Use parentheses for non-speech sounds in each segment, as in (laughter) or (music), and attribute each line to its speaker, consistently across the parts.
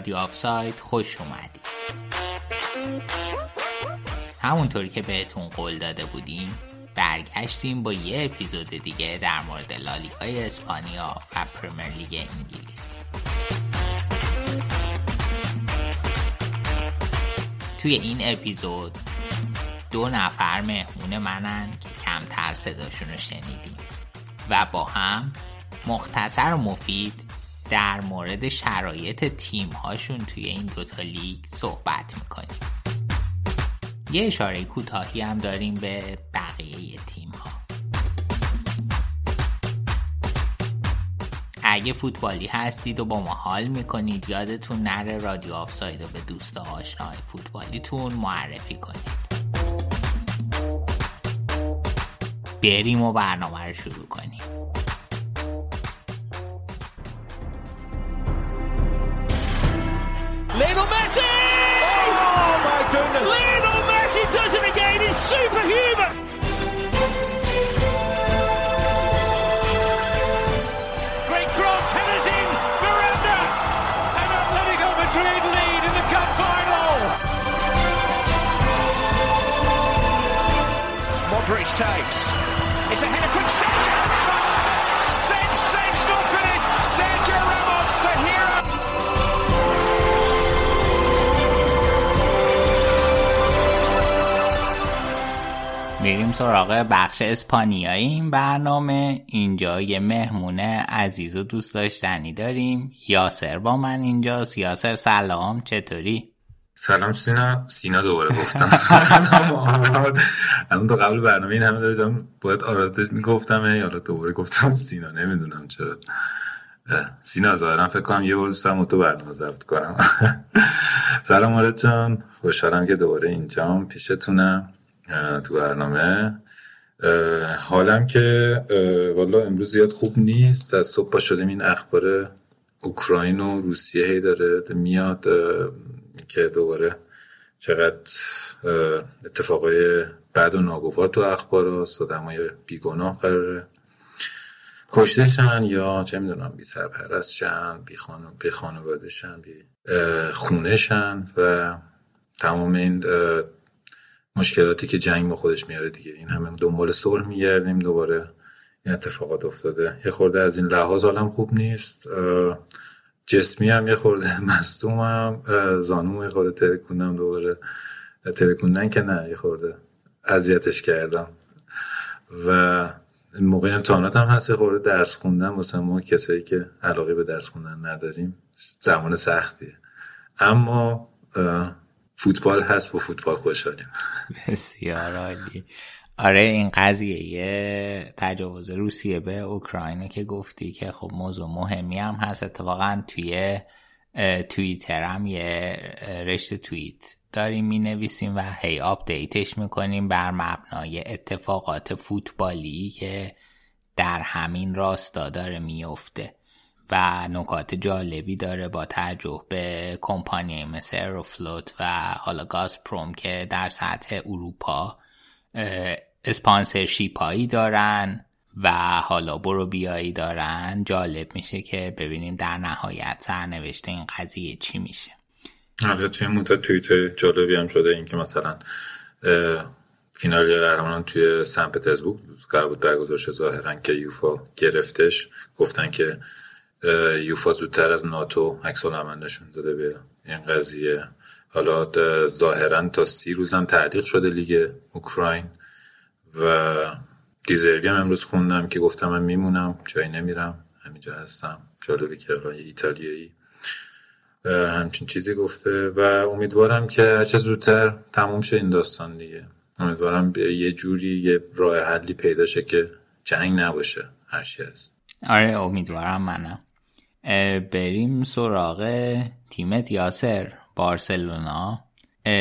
Speaker 1: رادیو آفساید خوش اومدید. همونطوری که بهتون قول داده بودیم برگشتیم با یه اپیزود دیگه در مورد لالیگای اسپانیا و پرمیر لیگ انگلیس. توی این اپیزود دو نفر مهمون منن که کمتر صداشون رو شنیدیم و با هم مختصر و مفید در مورد شرایط تیم هاشون توی این دوتا لیگ صحبت می‌کنیم. یه اشاره کوتاهی هم داریم به بقیه تیم ها اگه فوتبالی هستید و با ما حال می‌کنید یادتون نره رادیو آفساید رو به دوست آشنای فوتبالیتون معرفی کنید. بریم و برنامه رو شروع کنیم.
Speaker 2: Modric takes. It's a header from Sergio Ramos! Sensational finish! Sergio Ramos, the hero!
Speaker 1: میریم سراغ بخش اسپانیایی این برنامه اینجا یه مهمونه عزیز و دوست داشتنی داریم یاسر با من اینجاست یاسر سلام چطوری؟
Speaker 3: سلام سینا. سینا دوباره گفتم. (laughs) الان تو قبل برنامه این همه داشتم باید آراده می‌گفتم یا دوباره گفتم سینا. نمی‌دونم چرا. سینا ظاهرا فکر کنم یه بار دوستم تو برنامه ضبط کنم. (laughs) سلام آرد جان. خوشحالم که دوباره اینجام پیشتونم تو برنامه. حالم که والا امروز زیاد خوب نیست. از صبح شدیم این اخبار اوکراین و روسیه هی داره میاد. که دوباره چقدر اتفاقای بد و ناگوار تو اخبار هست آدمای بیگناه قراره. کشته شن یا چه می‌دونم بی سرپرست شن بی, خانو... بی خانواده شن بی خونه شن و تمام این مشکلاتی که جنگ با خودش میاره دیگه. این همه دنبال صلح میگردیم دوباره این اتفاقات افتاده. یه خورده از این لحاظ حالم خوب نیست. جسمی هم یه خورده (laughs) مستومم زانوم یه خورده ترکوندم دوباره ترکوندن که نه یه خورده اذیتش کردم. و موقع امتحانات هم هست خورده درس خوندن واسه ما کسایی که علاقه به درس خوندن نداریم زمان سختیه. اما فوتبال هست با فوتبال خوشحالیم. (laughs)
Speaker 1: بسیار عالی. آره این قضیه. یه تجاوز روسیه به اوکراینه که گفتی که خب موضوع مهمی هم هست. اتفاقا توی توییتر هم یه رشته توییت داریم می نویسیم و هی update ش می‌کنیم بر مبنای اتفاقات فوتبالی که در همین راستا داره میفته و نکات جالبی داره با توجه به کمپانی مثل ایروفلوت و حالا گازپروم که در سطح اروپا اسپانسرشیپ هایی دارن و حالا برو بیایی دارن. جالب میشه که ببینیم در نهایت سرنوشت این قضیه چی میشه.
Speaker 3: آره توی مدت توییت جالبی هم شده این که مثلا فینال قهرمانان توی سن پترزبورگ قرار بود برگزار شه. ظاهرا که یوفا گرفتش. گفتن که یوفا زودتر از ناتو عکس العمل نشون داده به این قضیه. حالا ظاهرا تا سی روزم تعلیق شده لیگ اوکراین. و دیزرگی هم امروز خوندم که گفتم من میمونم جایی نمیرم همینجا هستم جالبی که ایتالیایی. همچین چیزی گفته و امیدوارم که هرچه زودتر تموم شه این داستان دیگه. امیدوارم یه جوری یه راه حلی پیدا شه که جنگ نباشه هرچی هست.
Speaker 1: آره امیدوارم منم. بریم سراغ تیمت یاسر بارسلونا.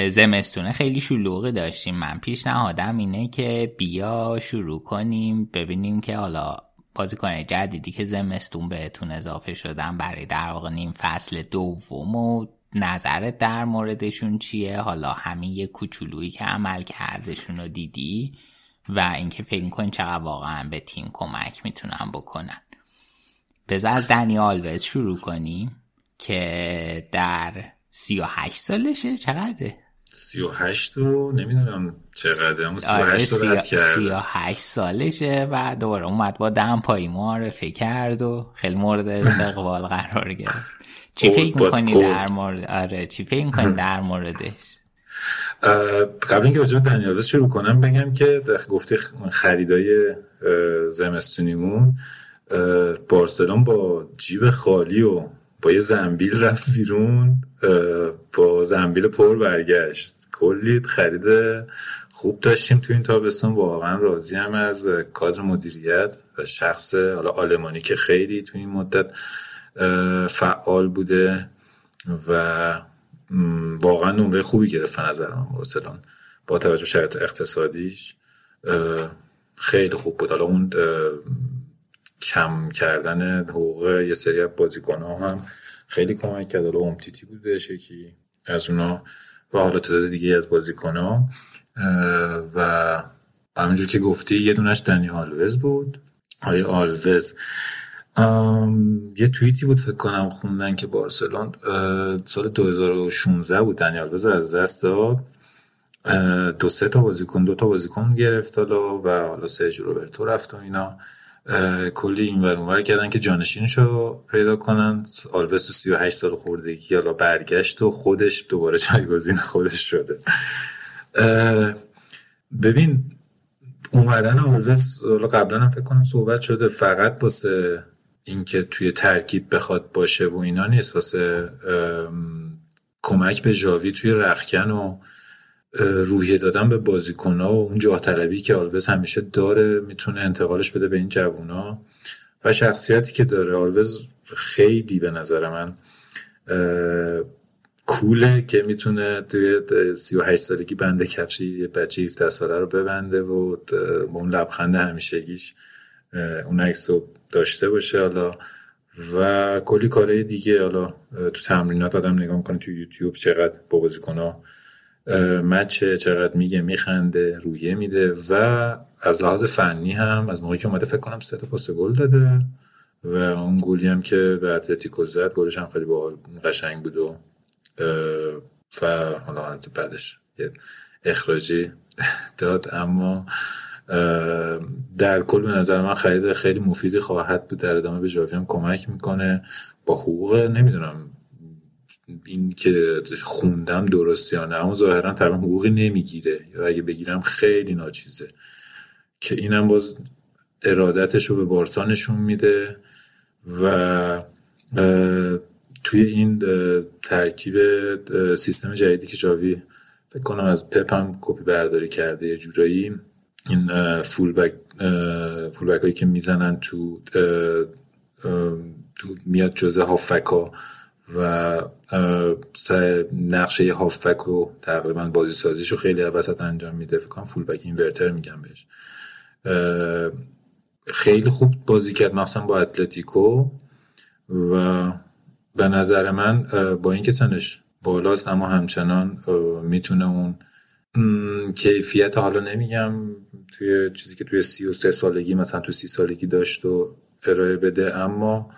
Speaker 1: زمستونه خیلی شلوغی داشتیم. من پیشنهادم اینه که بیا شروع کنیم ببینیم که حالا بازیکن جدیدی که زمستون بهتون اضافه شدن برای در واقع نیم فصل دوم و نظرت در موردشون چیه؟ حالا همین یه کوچولویی که عمل کردشون رو دیدی و اینکه فکر کن چقدر واقعا به تیم کمک می‌تونن بکنن. بذار از دنی شروع کنیم که در سی و هشت سالشه؟ چقدره؟
Speaker 3: سی و هشت و نمی‌دونم چقدر اما سی و
Speaker 1: آره،
Speaker 3: هشت رو رد
Speaker 1: سی و هشت سالشه و دوباره اومد با دم پایی معرفه کرد و خیلی مورد استقبال (laughs) قرار گرفت. چی فکر می‌کنی. در مورد آره چی فکر می‌کنی در موردش؟
Speaker 3: قبل اینکه راجع به دنیالوز شروع کنم بگم که گفته خریدای زمستونیمون بارسلون با جیب خالی و با یه زنبیل رفت بیرون با زنبیل پر برگشت. کلی خرید خوب داشتیم تو این تابستون. واقعا راضی هم از کادر مدیریت و شخص حالا آلمانی که خیلی تو این مدت فعال بوده و واقعا نمره خوبی گرفت نظر من. بارسلون با توجه شرایط اقتصادیش خیلی خوب بود. حالا اون کم کردن حقوق یه سری از بازیکن ها هم خیلی کمک کرد. حالا امتیتی بودش یکی از اونا و حالا تعداد دیگه از بازیکن ها و همونجور که گفتی یه دونش دنی آلوز بود. آیا آلوز یه توییتی بود فکر کنم خوندن که بارسلون سال 2016 بود. دنی آلوز از دست داد. دو سه تا بازیکن دو تا بازیکن گرفت حالا و حالا سرجی روبرتو رفت و اینا. کلی این ور اونور کردن که جانشینشو پیدا کنن. آلوز تو 38 سال خوردگی حالا برگشت و خودش دوباره جایگزین خودش شده. ببین اومدن حالا قبلا هم فکر کنم صحبت شده فقط واسه اینکه توی ترکیب بخواد باشه و اینا نیست واسه کمک به ژاوی توی رخکن و روحیه دادن به بازیکنها و اون جاه طلبی که آلوز همیشه داره می‌تونه انتقالش بده به این جوونا. و شخصیتی که داره آلوز خیلی به نظر من کوله که می‌تونه توی 38 سالگی بنده کفش یه بچه 17 ساله رو ببنده و با اون لبخند همیشگیش اون عکس رو داشته باشه. حالا و کلی کارهای دیگه. حالا تو تمرینات آدم نگاه می‌کنه تو یوتیوب چقدر با بازیکن‌ها مچه چقدر میگه میخنده رویه میده و از لحاظ فنی هم از موقعی که اومده فکر کنم سه تا پاس گل داده و اون گلی هم که به اتلتیکو زد گلش هم خیلی با قشنگ بود و و حالا بعدش یه اخراجی (laughs) داد. اما در کل به نظر من خرید خیلی مفیدی خواهد بود. در ادامه به ژاوی هم کمک می‌کنه. با حقوق نمی‌دونم این که خوندم درست یا نه اما ظاهرا تقریبا حقوقی نمی‌گیره. یا اگه بگیرم خیلی ناچیزه. که اینم باز ارادتش رو به بارسا نشون میده و توی این ترکیب سیستم جدیدی که جاوی فکر کنم از پپ هم کپی برداری کرده یه جورایی این فول بک فول بک هایی که می‌زنن تو تو میاد جزء هافکا و نقشه هافک رو تقریبا بازی سازیشو خیلی وسط انجام میده. فکر کنم فول بک اینورتر میگم بهش. خیلی خوب بازی کرد مثلا با اتلتیکو. و به نظر من با اینکه سنش بالاست اما همچنان می‌تونه اون کیفیت حالا نمیگم توی چیزی که توی سی و سه سالگی مثلا تو سی سالگی داشت و ارائه بده اما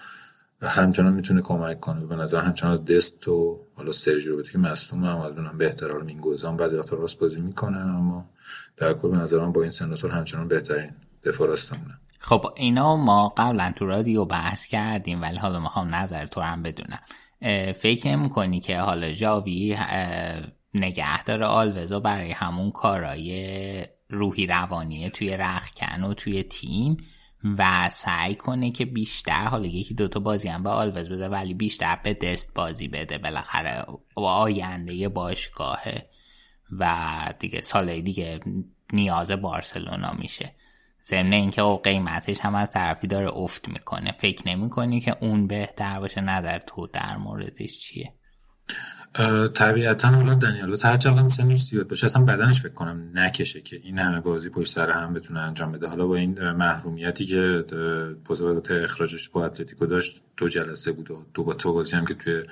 Speaker 3: همچنان می‌تونه کمک کنه. به نظر همچنان از دست و حالا سرجی رو که مصدوم هم الان بهتر. حالا مینگوزان بعضی وقتا راست بازی می‌کنه اما در کل به نظر من با این سن همچنان بهترین دفاع راستمونه.
Speaker 1: خب اینا ما قبلا تو رادیو بحث کردیم ولی حالا می‌خوام نظر تو هم بدونم. فکر نمی کنی که حالا جاوی نگهدار آلوزا برای همون کارای روحی روانی توی رخکن و توی تیم و سعی کنه که بیشتر حالا یکی دوتا بازی هم به آلوز بده ولی بیشتر به دست بازی بده بالاخره آینده باشگاهه و دیگه سال دیگه نیاز بارسلونا میشه. ضمن اینکه او خب قیمتش هم از طرفی داره افت می‌کنه. فکر نمی‌کنی که اون بهتر باشه؟ نظر تو در موردش چیه؟
Speaker 3: طبیعتا حالا دنیال هر چقدر سنش زیاد باشه اصلا بدنش فکر کنم نکشه که این همه بازی پشت سر هم بتونه انجام بده. حالا با این محرومیتی که بابت اخراجش با اتلتیکو داشت دو جلسه بود و دو با تو بازی هم که توی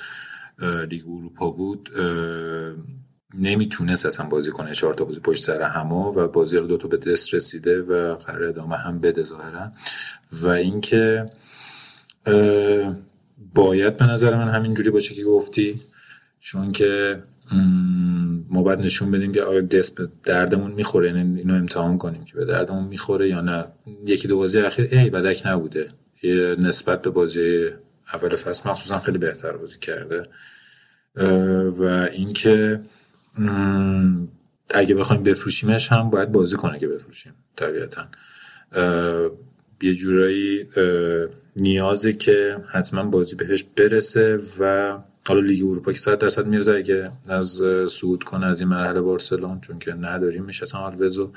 Speaker 3: لیگ اروپا بود نمی‌تونست اصلا بازی کنه چهار تا بازی پشت سر همه و بازی رو دو تا به دست رسیده و قرار ادامه هم بده ظاهرا. و اینکه باید به نظر من همینجوری باشه که گفتی. چون که ما باید نشون بدیم که آیا دست به دردمون می‌خوره یعنی اینو امتحان کنیم که به دردمون می‌خوره یا نه. یکی دو بازی اخیر ای بدک نبوده. نسبت به بازی اول فصل مخصوصا خیلی بهتر بازی کرده. و اینکه اگه بخوایم بفروشیمش هم باید بازی کنه که بفروشیم طبیعتا. یه جورایی نیازه که حتما بازی بهش برسه و حالا لیگ اروپا که صد درصد میرزه اگه از سعود کنه از این مرحله بارسلون چون که نداریم. میشه آلوزو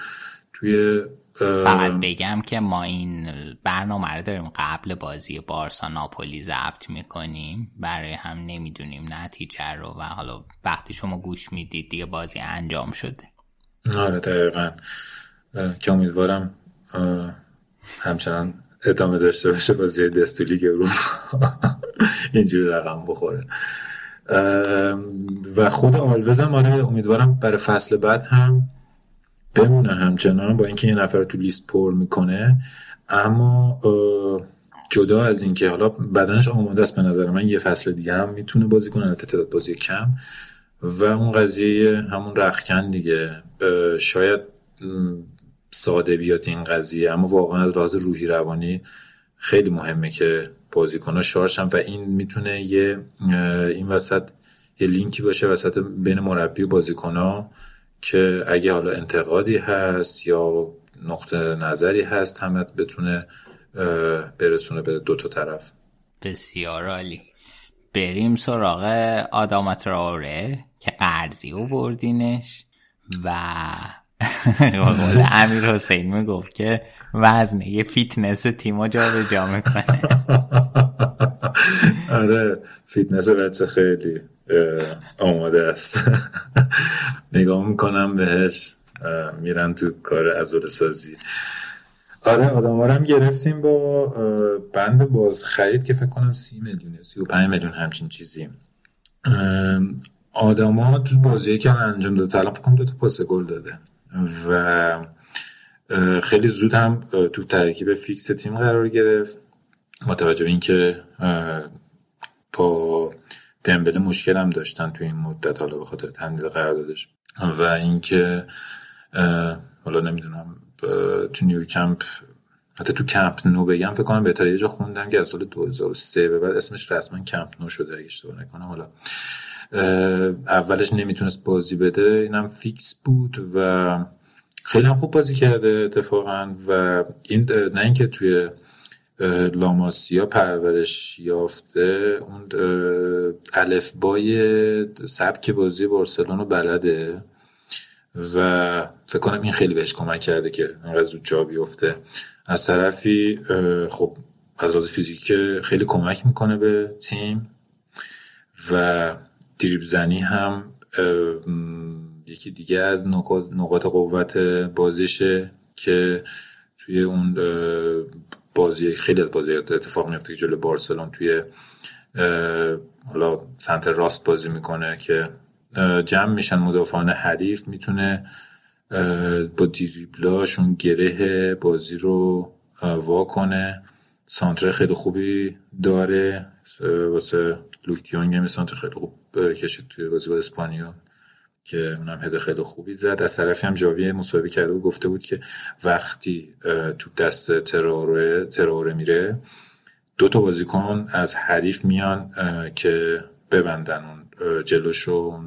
Speaker 3: توی
Speaker 1: فقط بگم که ما این برنامه رو داریم. قبل بازی بارسا ناپولی ضبط می‌کنیم. برای هم نمی‌دونیم نتیجه رو و حالا وقتی شما گوش می‌دید دیگه بازی انجام شده.
Speaker 3: آره دقیقا. که امیدوارم همچنان ادامه داشته باشه بازی دستو لیگ اینجوری رقم بخوره. و خود آلوز هم آره امیدوارم برای فصل بعد هم بمونه همچنان با اینکه یه نفر تو لیست پر می‌کنه. اما جدا از اینکه حالا بدنش آماده است به نظر من یه فصل دیگه هم می‌تونه بازی کنه تعداد بازی کم. و اون قضیه همون رخکن دیگه. شاید ساده بیاد این قضیه. اما واقعا از لحاظ روحی روانی خیلی مهمه که بازیکن‌ها شارشن و این می‌تونه یه این وسط یه لینکی باشه وسط بین مربی و بازیکن‌ها که اگه حالا انتقادی هست یا نقطه نظری هست همه بتونه برسونه به دو تا طرف.
Speaker 1: بسیار عالی. بریم سراغ آداما ترائوره که قرضی و بردینش و قول امیر حسین می‌گفت که وزنه یه فیتنس تیما جا به جا می‌کنه. (laughs)
Speaker 3: آره فیتنس بچه خیلی آماده است. (laughs) نگاه می‌کنم بهش میرن تو کار عضله سازی آره آداما هم گرفتیم با بند باز خرید که فکر کنم سی میلیون سی و پنج میلیون همچین چیزی. آداما تو بازی که انجام داده الان فکر کنم دو تا پاس گل داده. و خیلی زود هم تو ترکیب فیکس تیم قرار گرفت. متوجه اینکه با دمبله مشکل هم داشتن تو این مدت حالا به خاطر تمدید قراردادش. و اینکه حالا نمی‌دونم تو نیو کمپ حتی تو کمپ نو بگم فکر کنم بهتره یه جا خوندم که از سال 2003 به بعد اسمش رسما کمپ نو شده اگه اشتباه نکنم. حالا اولش نمی‌تونست بازی بده. اینم فیکس بود و خیلی هم خوب بازی کرده اتفاقا و این نه اینکه توی لاماسیا پرورش یافته اون الفبای سبک بازی بارسلون رو بلده و فکر کنم این خیلی بهش کمک کرده که انقدر زود جا بیفته. از طرفی خب از راز فیزیک خیلی کمک می‌کنه به تیم و دریب زنی هم یکی دیگه از نقاط قوت بازیشه که توی اون بازی خیلی بازی اتفاق میفته که جلو بارسلون توی حالا سمت راست بازی می‌کنه که جمع میشن مدافعان حریف می‌تونه با دیریبلاشون گره بازی رو وا کنه. سانتر خیلی خوبی داره واسه لوکتیونگ هم سانتر خیلی خوب. کشید توی بازی با اسپانیا که اونم هده خیلی خوبی زد. از طرفی هم جاوی مصاحبه کرده و گفته بود که وقتی تو دست تراوره تراوره میره دو تا بازیکن از حریف میان که ببندن اون جلوشو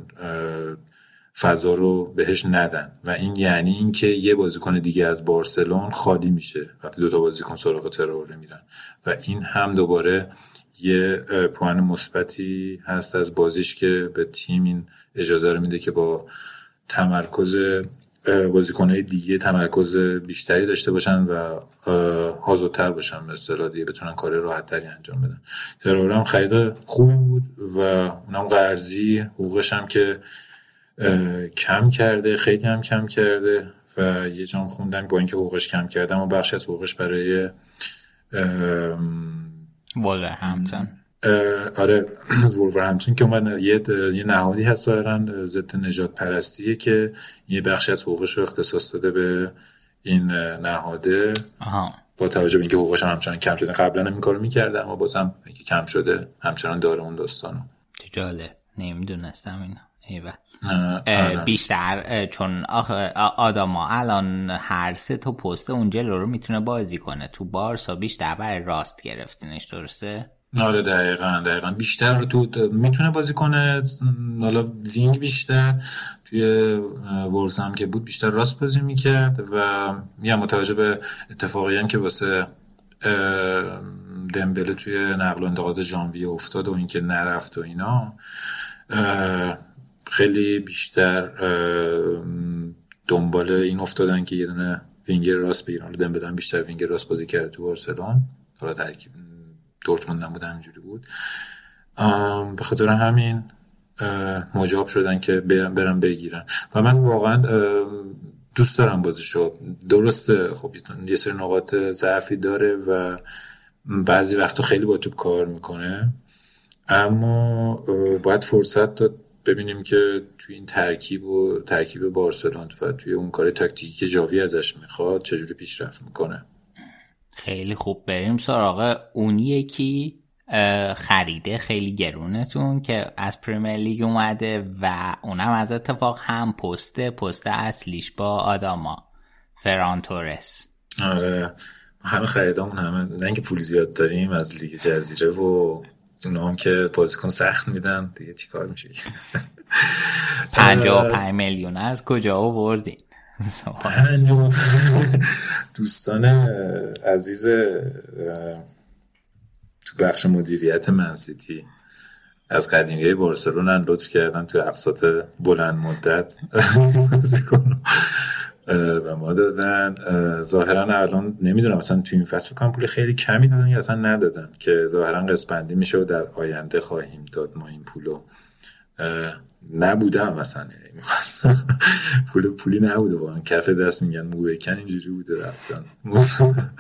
Speaker 3: فضا رو بهش ندن. و این یعنی اینکه یه بازیکن دیگه از بارسلون خالی میشه وقتی دو تا بازیکن سراغ تراوره میرن. و این هم دوباره یه پوان مثبتی هست از بازیش که به تیم این اجازه رو میده که با تمرکز بازیکنهای دیگه تمرکز بیشتری داشته باشن و آزادتر باشن به اصطلاح دیگه بتونن کار راحت تری انجام بدن. ترور هم خرید خوبی بود و اونم قرضی حقوقش هم که کم کرده خیلی هم کم کرده و یه جام خوندم با اینکه حقوقش کم کرده اما بخش از حقوقش برای
Speaker 1: واقع
Speaker 3: آره از همچون که اومد یه, یه نهادی هست ظاهرا ضد نجات پرستیه که یه بخشی از حقوقش رو اختصاص داده به این نهاده.
Speaker 1: آها.
Speaker 3: با توجه به اینکه حقوقش هم همچنان کم شده. قبلا هم این کارو می‌کرده اما بازم اینکه کم شده همچنان داره اون داستانو.
Speaker 1: جالب. نمی‌دونستم این. بیشتر چون آدما الان هر سه تا پست اونجا رو می‌تونه بازی کنه. تو بارسا بیشتر برای راست گرفتینش درسته؟
Speaker 3: آره دقیقا دقیقا. بیشتر تو می‌تونه بازی کنه. حالا وینگ بیشتر توی ورز هم که بود بیشتر راست بازی می‌کرد و یه متوجه به اتفاقی هم که واسه دمبله توی نقل و انتقالات ژانویه افتاد و اینکه نرفت و اینا خیلی بیشتر دنبال این افتادن که یه دونه وینگر راست بگیرن. دمبله هم بیشتر وینگر راست بازی کرده تو بارسلون. حالا ترکیب دورتموند هم بود همینجوری بود. به خاطر همین مجاب شدن که برن بگیرن. و من واقعا دوست دارم بازیشو. درسته خب یه سری نقاط ضعفی داره و بعضی وقتا خیلی با توپ کار می‌کنه. اما باید فرصت داد ببینیم که توی این ترکیب و ترکیب بارسلون و توی اون کار تاکتیکی که جاوی ازش می‌خواد چجوری پیشرفت می‌کنه؟
Speaker 1: خیلی خوب. بریم سراغ اون یکی خریده خیلی گرونتون که از پریمیر لیگ اومده و اونم از اتفاق هم پسته پست اصلیش با آداما. فران تورس.
Speaker 3: آره. همه خریدامون همه نه اینکه پول زیاد داریم از لیگ جزیره و اونا هم که بازیکن سخت میدن. دیگه چیکار میشه
Speaker 1: پنجاه و پنج میلیون. از کجا آوردین؟ (laughs)
Speaker 3: دوستان عزیز تو بخش مدیریت منسیتی از قدیمی بارسلون لطف کردن تو اقساط بلند مدت. (laughs) و ما دادن. ظاهرا الان نمی‌دونم مثلا تو این فصل کنم پول خیلی کمی دادن یا اصلا ندادن که ظاهرا قسپندی میشه و در آینده خواهیم داد ما این پولو. نبودم مثلا (laughs) پول پولی نبوده واقعا. کف دست میگن مو بکن اینجوری بوده رفتن. (laughs)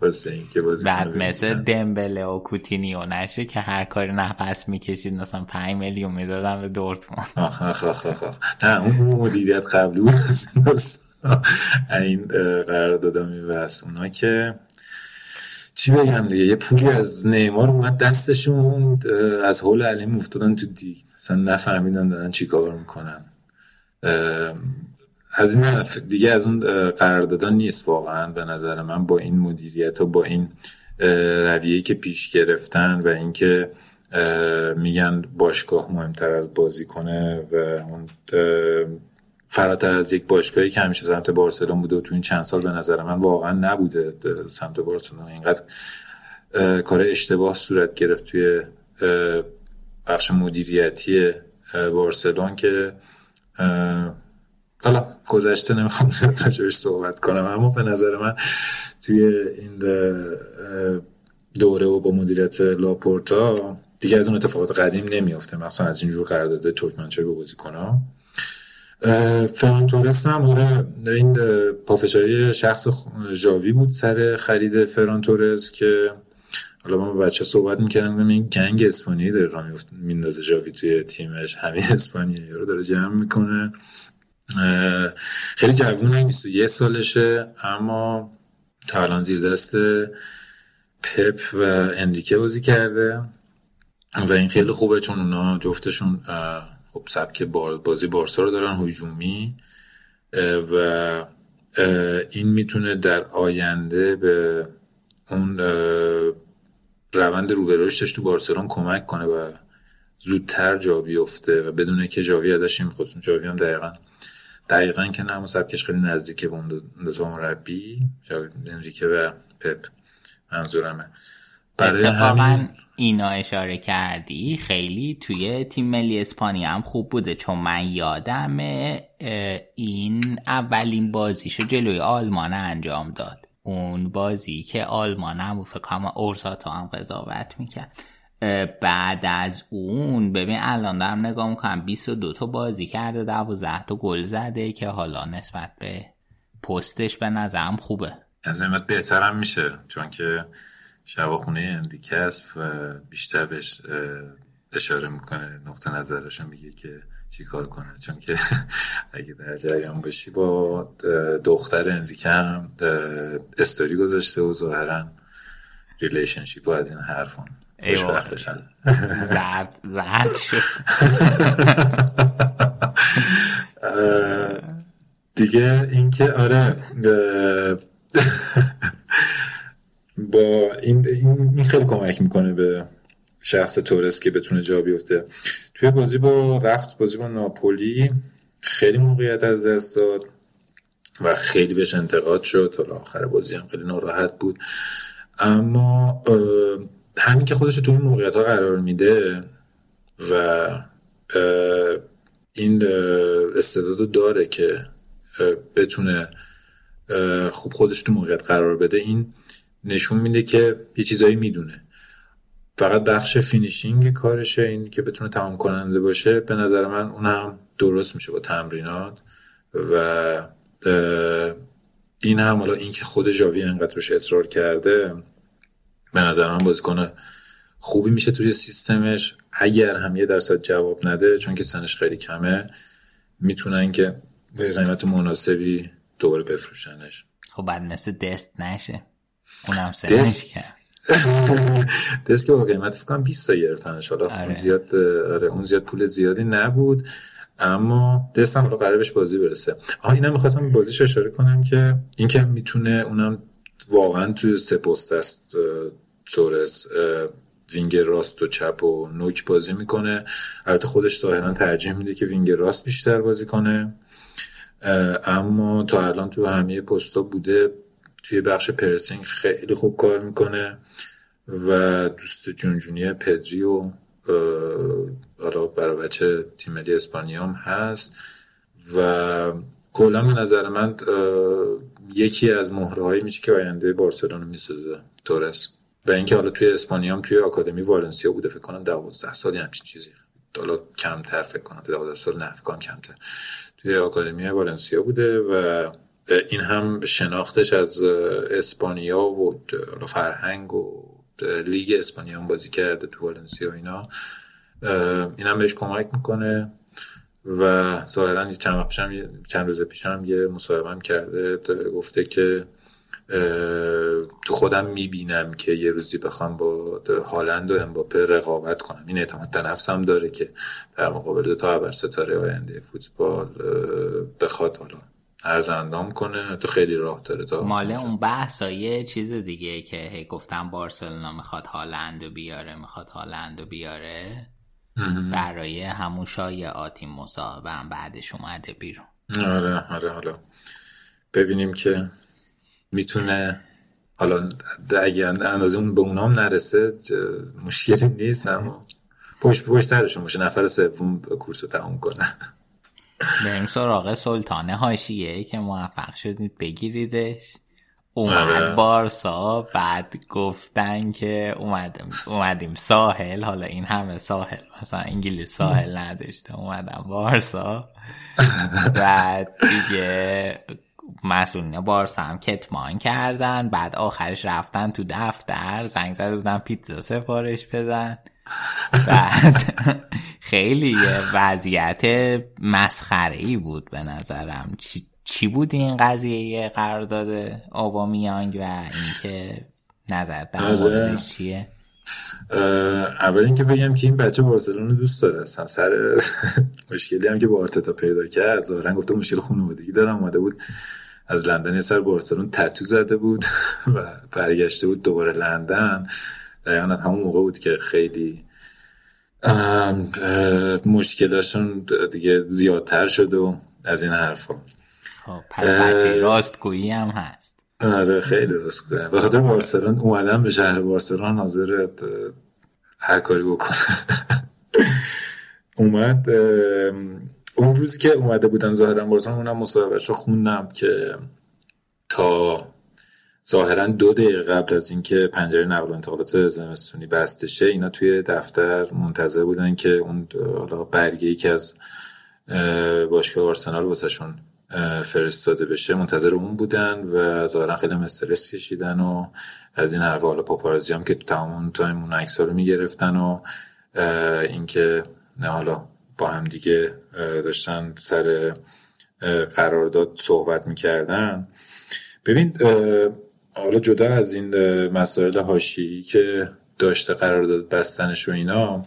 Speaker 3: واسه اینکه بازی
Speaker 1: بعد مثل دمبله و کوتینیو نشه که هر کاری نفس می‌کشید مثلا 5 میلیون می‌دادن به دورتموند.
Speaker 3: آخ آخ آخ آخ نه اون مدیریت قبلی بود. (laughs) (laughs) این قرار دادم میبست اونا که چی بگم دیگه یه پولی از نیمار اومد دستشون از حول علیم افتادن تو دیگ. مثلا نفهمیدن دارن چی کار می‌کنن. از این دیگه از اون قراردادان نیست واقعا به نظر من با این مدیریت و با این رویه‌ای که پیش گرفتن و اینکه میگن باشگاه مهمتر از بازی کنه و اون فراتر از یک باشگاهی که همیشه سمت بارسلون بوده و تو این چند سال به نظر من واقعا نبوده. سمت بارسلون اینقدر کار اشتباه صورت گرفت توی بخش مدیریتی بارسلون که حالا گذشته نمی‌خوام راجبش صحبت کنم اما به نظر من توی این دوره و با مدیریت لاپورتا دیگه از اون اتفاقات قدیم نمیافته. مثلا از اینجور قرارداد ترکمنچای به بازیکن‌ها فران تورس هم آره این پافشاری شخص جاوی بود سر خرید فران تورس که حالا ما بچه صحبت می‌کردم این گنگ اسپانیایی داره را میندازه جاوی توی تیمش. همین اسپانیایی رو داره جمع می‌کنه. خیلی جوونه 21 سالشه اما تا الان زیر دست پپ و اندیکه بازی کرده. و این خیلی خوبه چون اونا جفتشون خب سبک بازی بارسا رو دارن هجومی و این می‌تونه در آینده به اون روند روبرشتش تو بارسلون کمک کنه و زودتر جا بیفته و بدونه که جاوی ازش این می‌خواد جاوی هم دقیقا دقیقا که نه سبکش خیلی نزدیکه به اون دو مربی انریکه و پپ. منظورمه.
Speaker 1: برای همین اینا اشاره کردی خیلی توی تیم ملی اسپانیا هم خوب بوده چون من یادم این اولین بازیشو جلوی آلمان انجام داد. اون بازی که آلمان هم فکر کنم اورساتو هم قضاوت می‌کرد. بعد از اون ببین الان دارم نگاه می‌کنم 22 تا بازی کرده 12 تا گل زده که حالا نسبت به پستش به نظرم خوبه.
Speaker 3: از این بهترم میشه چون که شبا خونه انریکه است و بیشتر بهش اشاره می‌کنه نقطه نظرشون میگه که چی کار کنه. چون که (laughs) اگه در جریان باشی با دختر انریکه هم استوری گذاشته و ظاهرا relationship از این حرفان
Speaker 1: زرد زرد شد. (laughs)
Speaker 3: دیگه اینکه آره (laughs) با این این خیلی کمک می‌کنه به شخص تورس که بتونه جا بیفته. توی بازی با رفت بازی با ناپولی خیلی موقعیت از دست داد و خیلی بهش انتقاد شد. تا آخر بازی هم خیلی ناراحت بود. اما همین که خودش تو این موقعیت ها قرار میده و این استعداد داره که بتونه خوب خودش تو موقعیت قرار بده این نشون میده که یه چیزایی می‌دونه. فقط بخش finishing کارشه این که بتونه تمام کننده باشه به نظر من اون هم درست میشه با تمرینات و این هم حالا این که خود ژاوی انقدر روش اصرار کرده به نظر من بازیکن خوبی میشه توی سیستمش. اگر هم یه درصد جواب نده چون که سنش خیلی کمه می‌تونن که به قیمت مناسبی دوباره بفروشنش.
Speaker 1: خب بعد مثل دست نشه. اونم سنش کرد.
Speaker 3: دست که با قیمت فکرم 20 تا گرفتنش حالا آره. اون زیاد آره اون زیاد پول زیادی نبود. اما دست هم قراره بهش بازی برسه. آها اینم می‌خواستم بازیش اشاره کنم که این که می‌تونه اونم واقعا توی سه پست است تورس wing راست و چپ و نوک بازی می‌کنه. البته خودش ظاهرا ترجیح میده که wing راست بیشتر بازی کنه. اما تا الان تو همه پستا بوده توی بخش pressing خیلی خوب کار می‌کنه و دوست جونجونی پدری و حالا برای بچه تیم ملی اسپانیا هم هست و کلا به نظر من یکی از مهره میشه که آینده بارسلونا می‌سازه تورس. و اینکه حالا توی اسپانیا هم توی آکادمی والنسیا بوده فکر کنم 12 سالی همچین چیزی. حالا کمتر فکر کنم 12 سال نه فکر کنم کمتر. توی آکادمی والنسیا بوده و این هم شناختش از اسپانیا و فرهنگ و لیگ اسپانیا هم بازی کرده تو والنسیا اینا. این هم بهش کمک می‌کنه و ظاهرا چند چند روز پیشم یه مصاحبه هم کرده گفته که تو خودم می‌بینم که یه روزی بخوام با هالند و امباپه رقابت کنم. این اعتماد به نفسم داره که در مقابل دو تا ابر ستاره آینده فوتبال بخواد حالا ارز اندام کنه. تو خیلی راه داره تا
Speaker 1: ماله اون بحث یه چیز دیگه که هی گفتم بارسلونا می‌خواد هالند بیاره می‌خواد هالند بیاره. برای همون آتی مصاحبه هم بعدش اومده بیرون.
Speaker 3: آره آره حالا ببینیم که می‌تونه حالا اگه اندازه اون به اونام نرسه مشکلی نیست اما پشت پشت سرشون باشه نفر سوم کورس تموم کنه.
Speaker 1: بریم سراغ سلطان هاشیه که موفق شدید بگیریدش. اومد آره. بارسا بعد گفتن که اومدیم, اومدیم ساحل. حالا این همه ساحل مثلا انگلیس ساحل نداشته اومدم بارسا. (laughs) بعد دیگه مسئولین بارسا هم کتمان کردن. بعد آخرش رفتن تو دفتر زنگ زده بودن پیتزا سفارش بدن. بعد (laughs) خیلی وضعیت مسخره ای بود به نظرم. چی, چی بود این قضیه قرار داده آبامیانگ و اینکه نظر در آره. چیه؟
Speaker 3: اول اینکه بگم که این بچه بارسلون دوست داره. اصلا سر (laughs) مشکلی هم که با آرتتا پیدا کرد. ظاهرا گفته مشکل خانوادگی دارم اومده بود از لندن سر بارسلون تتو زده بود (laughs) و برگشته بود دوباره لندن. دقیقا همون موقع بود که خیلی مشکلاشون دیگه زیادتر شد و از این حرفا.
Speaker 1: خب پس بچه راستگویی هم هست.
Speaker 3: آره خیلی راستگویی به خاطر بارسلون اومدن به شهر بارسلون حاضر هر کاری بکنه اومد اون روزی که اومده بودن ظاهرا بارسلون اونم مصاحبهش رو خوندم که تا ظاهرا دو دقیقه قبل از اینکه پنجره نقل و انتقالات زمستونی بسته شه اینا توی دفتر منتظر بودن که اون حالا برگه ای که از باشگاه آرسنال واسهشون فرستاده بشه. منتظر اون بودن و ظاهرا خیلی استرس کشیدن و از این حرفا حالا پاپارازی هم که تمام تایم اون عکس رو می‌گرفتن و اینکه نه حالا با هم دیگه داشتن سر قرارداد صحبت می‌کردن. ببین حالا جدا از این مسائل هاشی که داشته قرارداد بستنش و اینا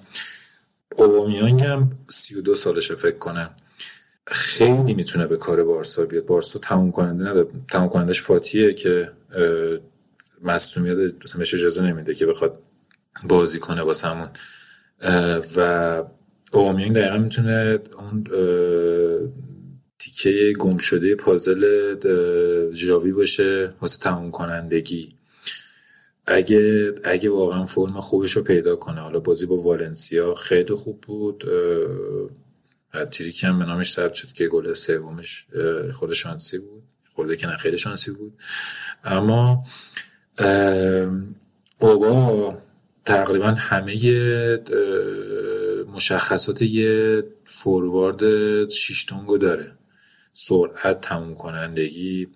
Speaker 3: اوبامیانگ هم سی و دو سالشه فکر کنم. خیلی می‌تونه به کار بارسا بیاد. بارسا تموم کننده نداره تموم کنندش فاتیه که مصومیت بهش اجازه نمیده که بخواد بازی کنه واسمون و اوبامیانگ دقیقا می‌تونه اون تیکه گم شده پازل جاوی باشه واسه تموم کنندگی. اگه اگه واقعا فرم خوبش رو پیدا کنه. حالا بازی با والنسیا خیلی خوب بود. تریکی هم به نامش ثبت شد که گل سومش خود شانسی بود. خورده که نه خیلی شانسی بود. اما اوبا تقریبا همه مشخصات یه فوروارد شیشتونگو داره. سرعت تموم کنندگی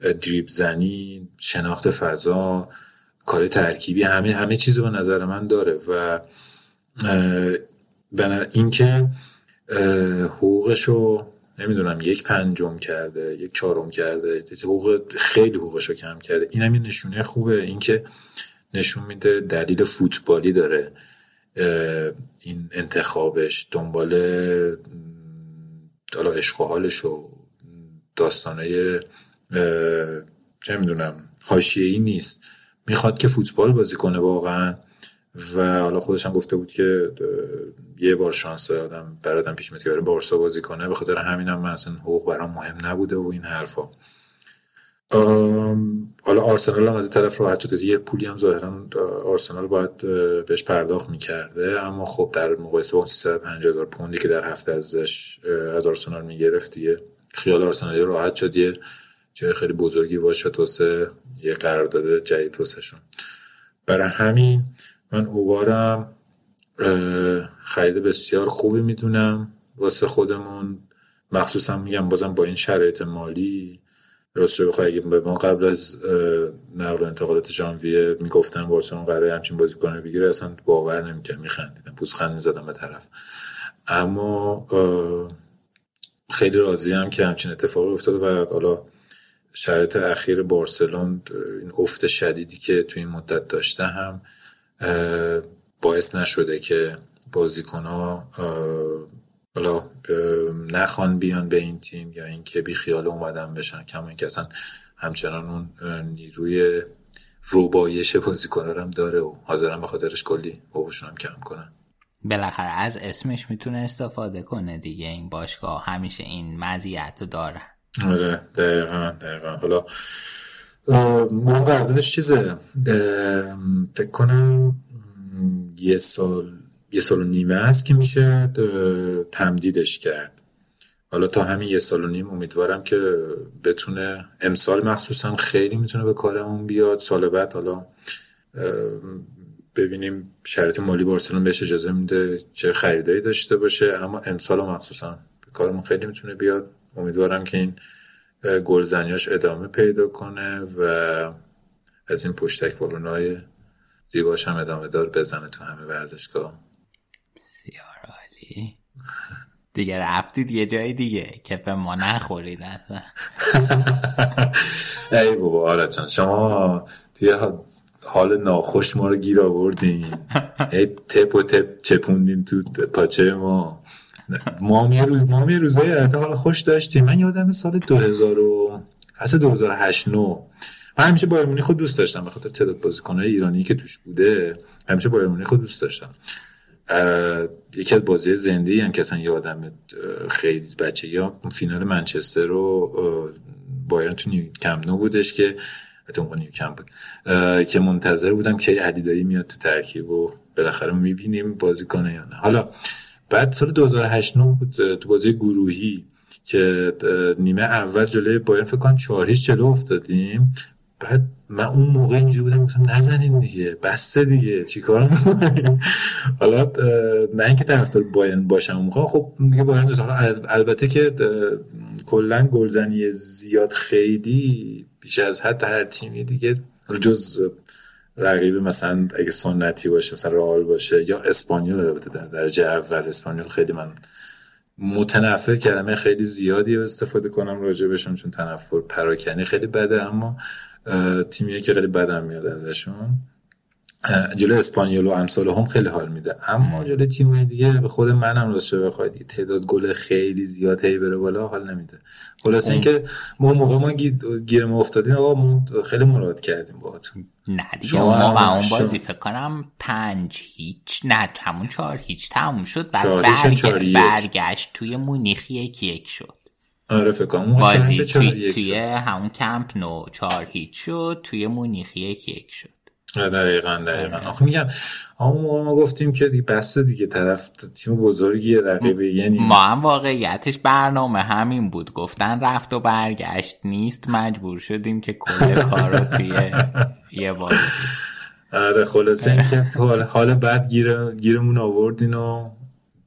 Speaker 3: دریب زنی شناخت فضا کار ترکیبی همه همه چیز به نظر من داره و اینکه حقوقشو نمی‌دونم یک پنجم کرده یک چهارم کرده حقوق خیلی حقوقشو کم کرده این یه نشونه خوبه. اینکه نشون میده دلیل فوتبالی داره این انتخابش دنبال حالا عشق و حالش و داستانه چه می‌دونم حاشیه‌ای نیست. می‌خواد که فوتبال بازی کنه واقعا. و حالا خودش هم گفته بود که یه بار شانس آدم برادم پیش میاد که بارسا بازی کنه. به خاطر همینم هم من اصلا حقوق برام مهم نبوده و این حرفا. حالا آرسنال هم از این طرف راحت شده. یه پولی هم ظاهرا آرسنال باید بهش پرداخت می‌کرده. اما خب در مقایسه با 350 هزار پوندی که در هفته ازش از آرسنال می‌گرفت دیگه خیال آرسنالی راحت شد. یه جای خیلی بزرگی واسه یه قرارداد جدید واسهشون برای همین من اوبارم خرید بسیار خوبی می‌دونم واسه خودمون. مخصوصا میگم بازم با این شرایط مالی. راست رو اگه به ما قبل از نقل و انتقالات ژانویه می‌گفتن بارسلون قراره همچین بازیکن بگیره اصلا باور نمی‌کردم. میخندیدم پوزخند می‌زدم به طرف. اما خیلی هم که همچین اتفاقی افتاده و حالا شرایط اخیر بارسلون این افت شدیدی که تو این مدت داشته هم باعث نشده که بازیکن ها حالا نخوان بیان به این تیم یا اینکه بی خیال اومدن بشن کما اینکه اصلا همچنان اون نیروی روبایش بازیکن هم داره و حاضرن به خاطرش کلی حقوقشون هم کم کنن.
Speaker 1: بالاخره از اسمش می‌تونه استفاده کنه دیگه. این باشگاه همیشه این مزیت داره.
Speaker 3: آره دقیقا دقیقا. حالا من قراردادش چیزه؟ فکر کنم یه سال یه سال و نیمه است که میشه تمدیدش کرد. حالا تا همین یه سال و نیم امیدوارم که بتونه امسال مخصوصا خیلی می‌تونه به کارمون بیاد. سال بعد حالا ببینیم شرایط مالی بارسلون بهش اجازه میده چه خریدایی داشته باشه. اما امسال مخصوصا به کارمون خیلی می‌تونه بیاد. امیدوارم که این گلزنیاش ادامه پیدا کنه و از این پشتک وارونای زیباش هم ادامه دار بزنه تو همه ورزشگاه.
Speaker 1: بسیار عالی. دیگه رفتید یه جای دیگه. که به ما نخورید اصلا. (laughs)
Speaker 3: ای بابا آره شما توی حال ناخوش ما رو گیر آوردین. (laughs) تپ و تپ چپوندین تو پاچه ما. ما یه روز ما یه روزای حال خوش داشتیم. من یادم سال 2000 و اصلا 2008 9 من همیشه بایر خود دوست داشتم به خاطر تعداد بازیکن‌های ایرانی که توش بوده. همیشه بایر خود دوست داشتم. یکی از بازی زنده هم که اصلا یادم خیلی بچه یا فینال منچستر رو بایرن تو نیو کمپ نو بودش که اتفاقا نیو کمپ بود که منتظر بودم که علیدایی میاد تو ترکیب و بالاخره می‌بینیم بازی کنه یا نه. حالا بعد سال 2008 بود تو بازی گروهی که نیمه اول جلوی بایرن فکر کنم 4 جلو افتادیم. بعد من اون موقع اینجوری بودم گفتم نزنین دیگه بسته دیگه چیکار (laughs) حالا نه اینکه طرفدار بایرن باشم اون خب دیگه بایرن البته که کلا گلزنی زیاد خیلی بیش از حد هر تیمی دیگه جز رقیب مثلا اگه سنتی باشه مثلا رئال باشه یا اسپانیول البته در درجه اول اسپانیول خیلی من متنفر کلمه خیلی زیادی استفاده کنم راجع بهشون چون تنفر پراکنی خیلی بده اما تیمیه که خیلی بدم میاد ازشون. جلو اسپانیول و امثال هم خیلی حال میده. اما جلو تیم دیگه به خود منم راست بخواید. تعداد گل خیلی زیاد هی بره بالا حال نمیده. خلاص اینکه ما موقع ما گیر ما افتادیم آقا ما خیلی مراد کردیم باهاتون.
Speaker 1: نه دیگه ما اون بازی فکر کنم پنج هیچ نه همون چهار هیچ تموم شد. بعد برگ... برگشت توی مونیخ یک یک شد.
Speaker 3: آره فکر کنم
Speaker 1: بازی توی, توی همون کمپ نو چهار هیچ شد توی مونیخ یک یک شد.
Speaker 3: دقیقا دقیقا. آخه میگم همون موقع ما گفتیم که دیگه بسته دیگه طرف تیم بزرگی رقیبه. یعنی
Speaker 1: ما هم واقعیتش برنامه همین بود. گفتن رفت و برگشت نیست مجبور شدیم که کل (laughs) کار رو توی یه بازی
Speaker 3: آره خلاصه این که حال, حال بعد گیر گیرمون آوردین و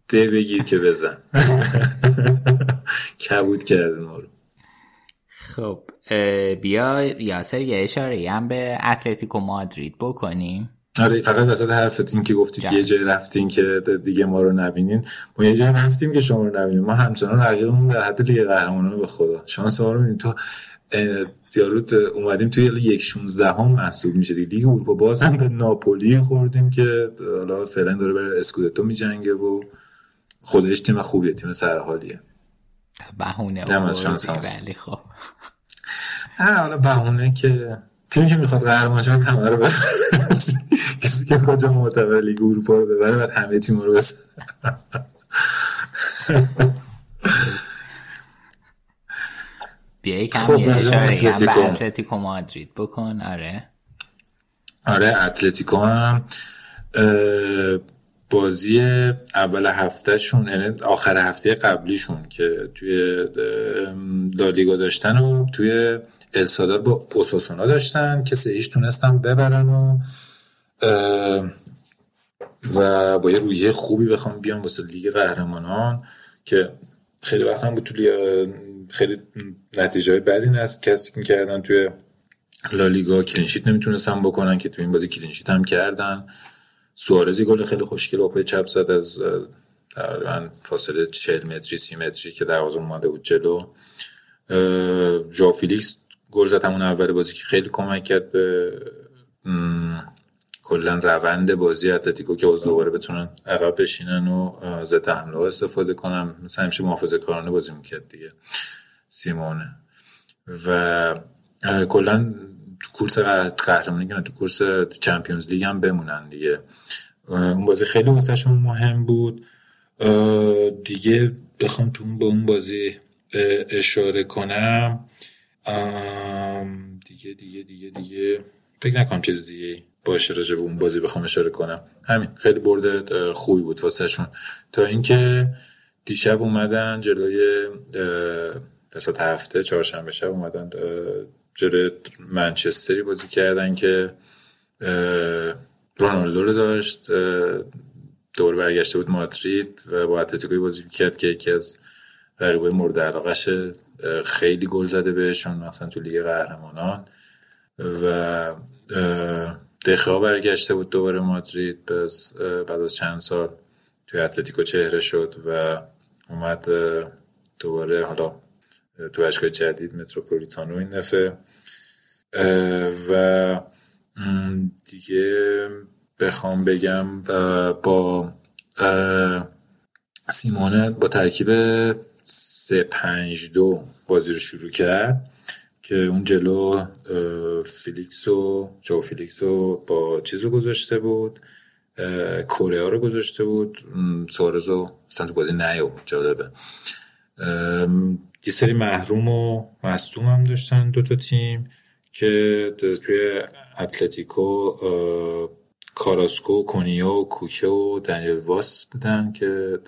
Speaker 3: ده بگیر که بزن. (laughs) کبود کردن ما رو.
Speaker 1: خب. بیا یاسر یه اشاره هم به اتلتیکو مادرید بکنیم.
Speaker 3: آره فقط وسط حرفت این که گفتی که یه جای رفتین که دیگه ما رو نبینین. ما یه جای رفتیم که شما رو نبینیم. ما همچنان رقیبمون در حد لیگ قهرمانان به خدا. شانس ما رو تو یاروت اومدیم توی یک 16 هم محسوب میشه. دیگه لیگ اروپا باز هم به ناپولی خوردیم که حالا فعلا داره بره اسکودتو میجنگه و خودش تیم خوبیه تیم سرحالیه.
Speaker 1: بهونه ولی خب.
Speaker 3: حالا بهونه که تیمی که می‌خواد قهرمان شه همه رو (laughs) کسی که کجا معتبر لیگ اروپا رو ببره بعد همه تیم رو بس
Speaker 1: بیا یکم خب یه اشاره هم به اتلتیکو. مادرید بکن. آره.
Speaker 3: آره اتلتیکو هم بازی اول هفتهشون یعنی آخر هفته قبلیشون که توی لالیگا داشتن و توی السادار با اوساسونا داشتن که سه تونستن ببرن و و با یه رویه خوبی بخوام بیان واسه لیگ قهرمانان که خیلی وقت هم بود توی خیلی نتیجه بدی نست کسی می‌کردن توی لالیگا کلینشیت نمی‌تونستن بکنن که توی این بازی کلینشیت هم کردن. سوارزی گل خیلی خوشگل با پای چپ زد از تقریبا فاصله 40 متری 30 متری که دروازه اومده بود جلو. ژائو فیلیکس گل زد همون اول بازی که خیلی کمک کرد به کلا روند بازی اتلتیکو که باز دوباره بتونن عقب بشینن و ضد حمله استفاده کنن. مثلا همیشه محافظه کارانه بازی می‌کرد دیگه سیمئونه. و کلا تو کورس قهرمانی کنن تو کورس چمپیونز لیگ هم بمونن دیگه. اون بازی خیلی واسهشون مهم بود. دیگه بخوام تو به اون بازی اشاره کنم. دیگه دیگه دیگه دیگه. فکر نکنم چیز دیگه باشه راجع به اون بازی بخوام اشاره کنم. همین خیلی برده خوبی بود واسهشون تا اینکه دیشب اومدن جلوی دست هفته چهارشنبه شب اومدن جلوی منچستری بازی کردن که رونالدو رو داشت دور برگشته بود مادرید و با اتلتیکوی بازی کرد که یکی از رقیبای مورد علاقش خیلی گل زده بهشون مثلا تو لیگ قهرمانان. و دخا برگشته بود دوباره مادرید بعد از چند سال توی اتلتیکو چهره شد و اومد دوباره حالا تو اشکای جدید متروپولیتانو این دفعه. و دیگه بخوام بگم با سیمئونه با ترکیب سه پنج دو بازی رو شروع کرد که اون جلو فیلیکس و ژائو فیلیکس رو با چیز رو گذاشته بود کوره‌آ رو گذاشته بود. سوارز رو تو بازی نیو جالبه. یه سری محروم و مصدوم هم داشتن دوتا تیم که توی اتلتیکو کاراسکو کونیا و کوکه و دنیل واس بودن که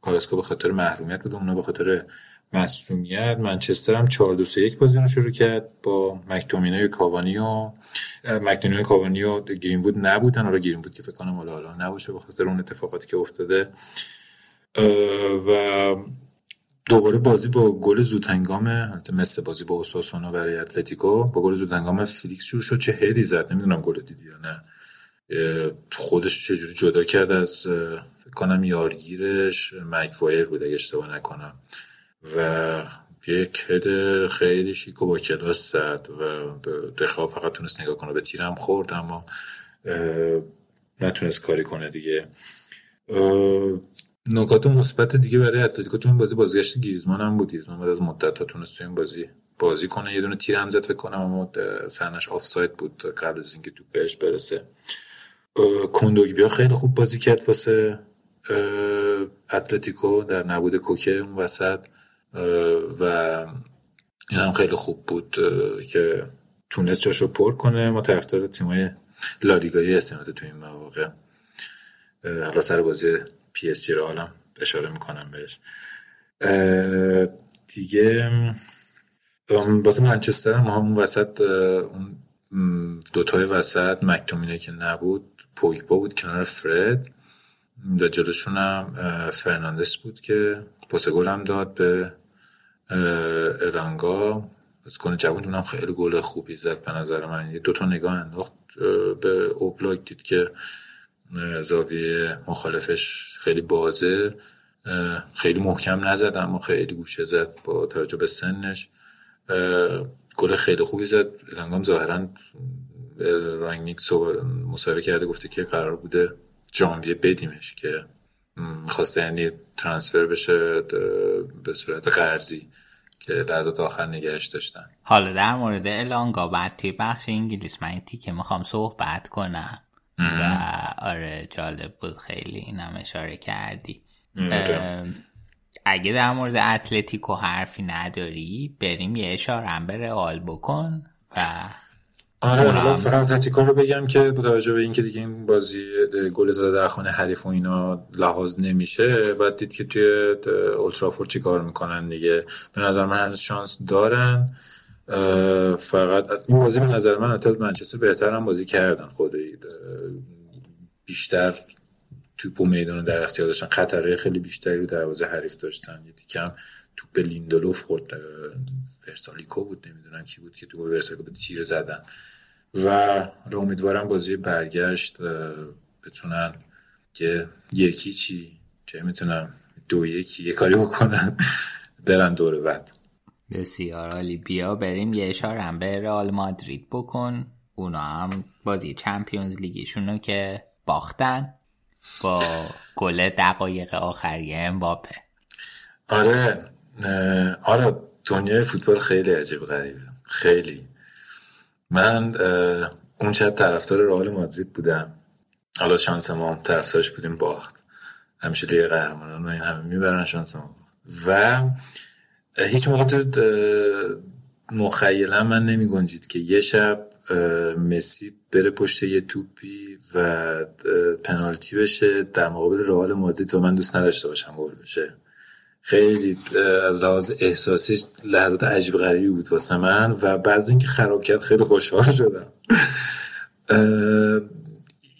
Speaker 3: کاراسکو به خاطر محرومیت بود اونا به خاطر مصومیت منچستر هم 4 2 3 1 بازی رو شروع کرد با مکتومینای کاوانی و مکتومینای کاوانی و گرین وود نبودن. حالا گرین وود که فکر کنم حالا حالا نباشه به خاطر اون اتفاقاتی که افتاده. و دوباره بازی با گل زودهنگام مثل بازی با اوساسونا برای اتلتیکو با گل زودهنگام فلیکس شروع شد چه هدی زد؟ نمی‌دونم گل دیدی یا نه. خودش چجوری جدا کرد از کنم یارگیرش مگوایر بود اگه اشتباه نکنم. و یک هد خیلی شیک و با کلاس زد و دخئا فقط تونست نگاه کنه. به تیرم خورد اما نتونست کاری کنه دیگه. نکات مثبت دیگه برای اتلتیکو تو این بازی بازگشت گریزمان هم بود. گریزمان بعد از مدت تا تونست تو این بازی بازی کنه. یه دونه تیر هم زد فکر کنم اما سرنش آفساید بود قبل از اینکه تو بهش برسه. بیا خیلی خوب بازی کرد واسه اتلتیکو در نبود کوکه اون وسط و این هم خیلی خوب بود که تونست جاشو پر کنه. ما طرفدار تیمای لالیگایی هستیم تو این مواقع. حالا سر بازی پی اس جی رو حالا اشاره می‌کنم بهش. دیگه واسه منچستر هم اون وسط اون دوتای وسط مک‌تومینی که نبود پوگبا بود کنار فرد. و جلوشون هم فرناندس بود که پاس گل هم داد به الانگا کنه جوان هم خیلی گل خوبی زد به نظر من. دو تا نگاه انداخت به اوبلاک دید که زاویه مخالفش خیلی بازه. خیلی محکم نزد اما خیلی گوشه زد با توجه به سنش. گل خیلی خوبی زد. الانگام ظاهرا رانگنیک مصاحبه کرده گفته که قرار بوده جانویه بدیمش که خواسته یعنی ترانسفر بشه به صورت قرضی که لحظات آخر نگهش داشتن.
Speaker 1: حالا در مورد الانگا بعد توی بخش انگلیس من که می‌خوام صحبت کنم. و آره جالب بود خیلی اینم اشاره کردی. اگه در مورد اتلتیکو حرفی نداری بریم یه اشاره هم به رئال بکن و
Speaker 3: آره حالا فقط اتلتیکو رو بگم که با توجه به اینکه دیگه این بازی گل زده در خانه حریف و اینا لحاظ نمیشه بعد دید که توی اولترافورد چی کار می‌کنن دیگه؟ به نظر من هنوز شانس دارن. فقط این بازی به نظر من اتل منچستر بهتر هم بازی کردن خودی بیشتر توپ و میدان در اختیار داشتن. خطرهای خیلی بیشتری رو دروازه حریف داشتن. یه کم توپ لیندلوف خورد. ورسالیکو بود نمی‌دونم کی بود که توپ ورسالیکو به تیر زدن. و حالا امیدوارم بازی برگشت بتونن که یکی چی چه می‌تونم دو یکی یه کاری بکنن (laughs) برن دور بعد.
Speaker 1: بسیار عالی. بیا بریم یه اشاره هم به رئال مادرید بکن. اونا هم بازی چمپیونز لیگیشون که باختن با گل دقایق آخری امباپه.
Speaker 3: آره آره دنیای فوتبال خیلی عجیب غریبه. خیلی. من اون شب طرفدار رئال مادرید بودم. حالا شانس ما هم طرفدارش بودیم باخت. همیشه لیگ قهرمانان این همه می‌برن شانس ما و هیچ موقع تو مخیلم من نمی گنجید که یه شب مسی بره پشت یه توپی و پنالتی بشه در مقابل رئال مادرید و من دوست نداشته باشم گل بشه. خیلی از لحاظ احساسی لحظات عجیب غریبی بود واسه من و بعد اینکه خراب کرد خیلی خوشحال شدم.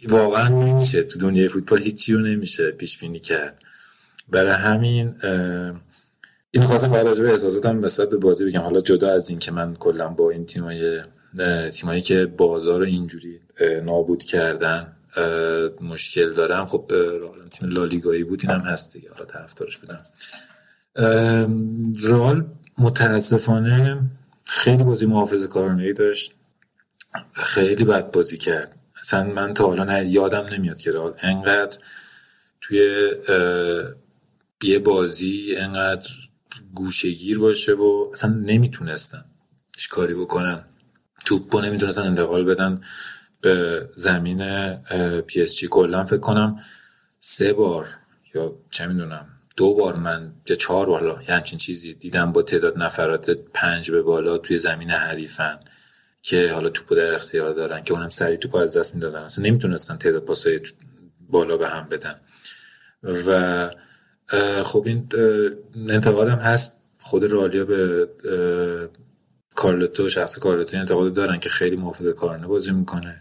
Speaker 3: واقعا نمیشه تو دنیای فوتبال هیچی رو نمیشه پیش بینی کرد. برای همین این خواستم برای راجع به احساساتم نسبت به بازی بگم. حالا جدا از این که من کلا با این تیمای تیمایی که بازار اینجوری نابود کردن مشکل دارم خب تیم لالیگایی بود اینم هست دیگه. حالا طرفدارش بدم رال متاسفانه خیلی بازی محافظه کارانه داشت. خیلی بد بازی کرد. اصلا من تا حالا یادم نمیاد که رال انقدر توی یه بازی انقدر گوشگیر باشه و اصلا نمی‌تونستن کاری بکنن. توپو نمی‌تونستن انتقال بدن به زمین پی اس جی. کلا فکر کنم سه بار یا چه می‌دونم. دو بار من یا چهار بار یه همچین چیزی دیدم با تعداد نفرات پنج به بالا توی زمین حریفن که حالا توپو در اختیار دارن که اونم سری توپو از دست می‌دادن. اصلا نمی‌تونستن تعداد پاسای بالا به هم بدن. و خب این انتقادم هست. خود رالیا به کارلتو شخص کارلتو انتقاد دارن که خیلی محافظ کارانه بازی می‌کنه.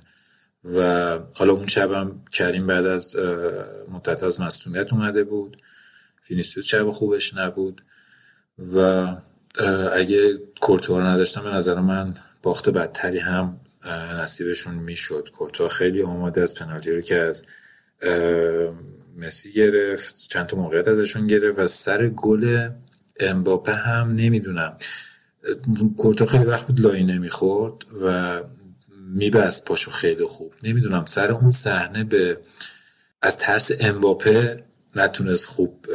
Speaker 3: و حالا اون شبم کریم بعد از مدت از مصومیت اومده بود. فینیسیوس شب خوبش نبود و اگه کورتوا رو نداشتم به نظر من باخت بدتری هم نصیبشون می‌شد. کورتوا خیلی آماده از پنالتی رو که از مسی گرفت چند تا موقعیت ازشون گرفت و سر گل امباپه هم نمی‌دونم. کورتوا خیلی وقت بود لای نمی‌خورد و میبست پاشو خیلی خوب. نمی‌دونم سر اون صحنه به از ترس امباپه نتونست خوب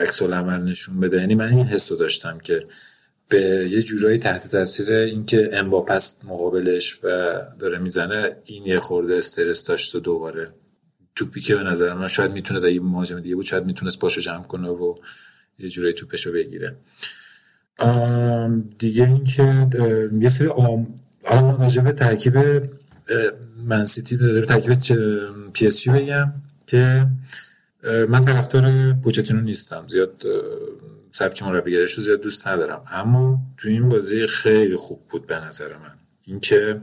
Speaker 3: عکس عمل نشون بده. یعنی من این حس داشتم که به یه جورایی تحت تاثیر اینکه امباپس مقابلش و داره می‌زنه این یه خورده استرس داشت و دوباره توپی که به نظر من شاید می‌تونه اگه مهاجم دیگه بود شاید می‌تونست پاشو جمع کنه و یه جورایی توپشو بگیره. دیگه اینکه یه سری آم الان راجع ترکیب منسیتی به ترکیب پی اس جی بگم که من طرفدار پوچتینو نیستم. زیاد سبک مربیگریش رو زیاد دوست ندارم. اما تو این بازی خیلی خوب بود به نظر من. اینکه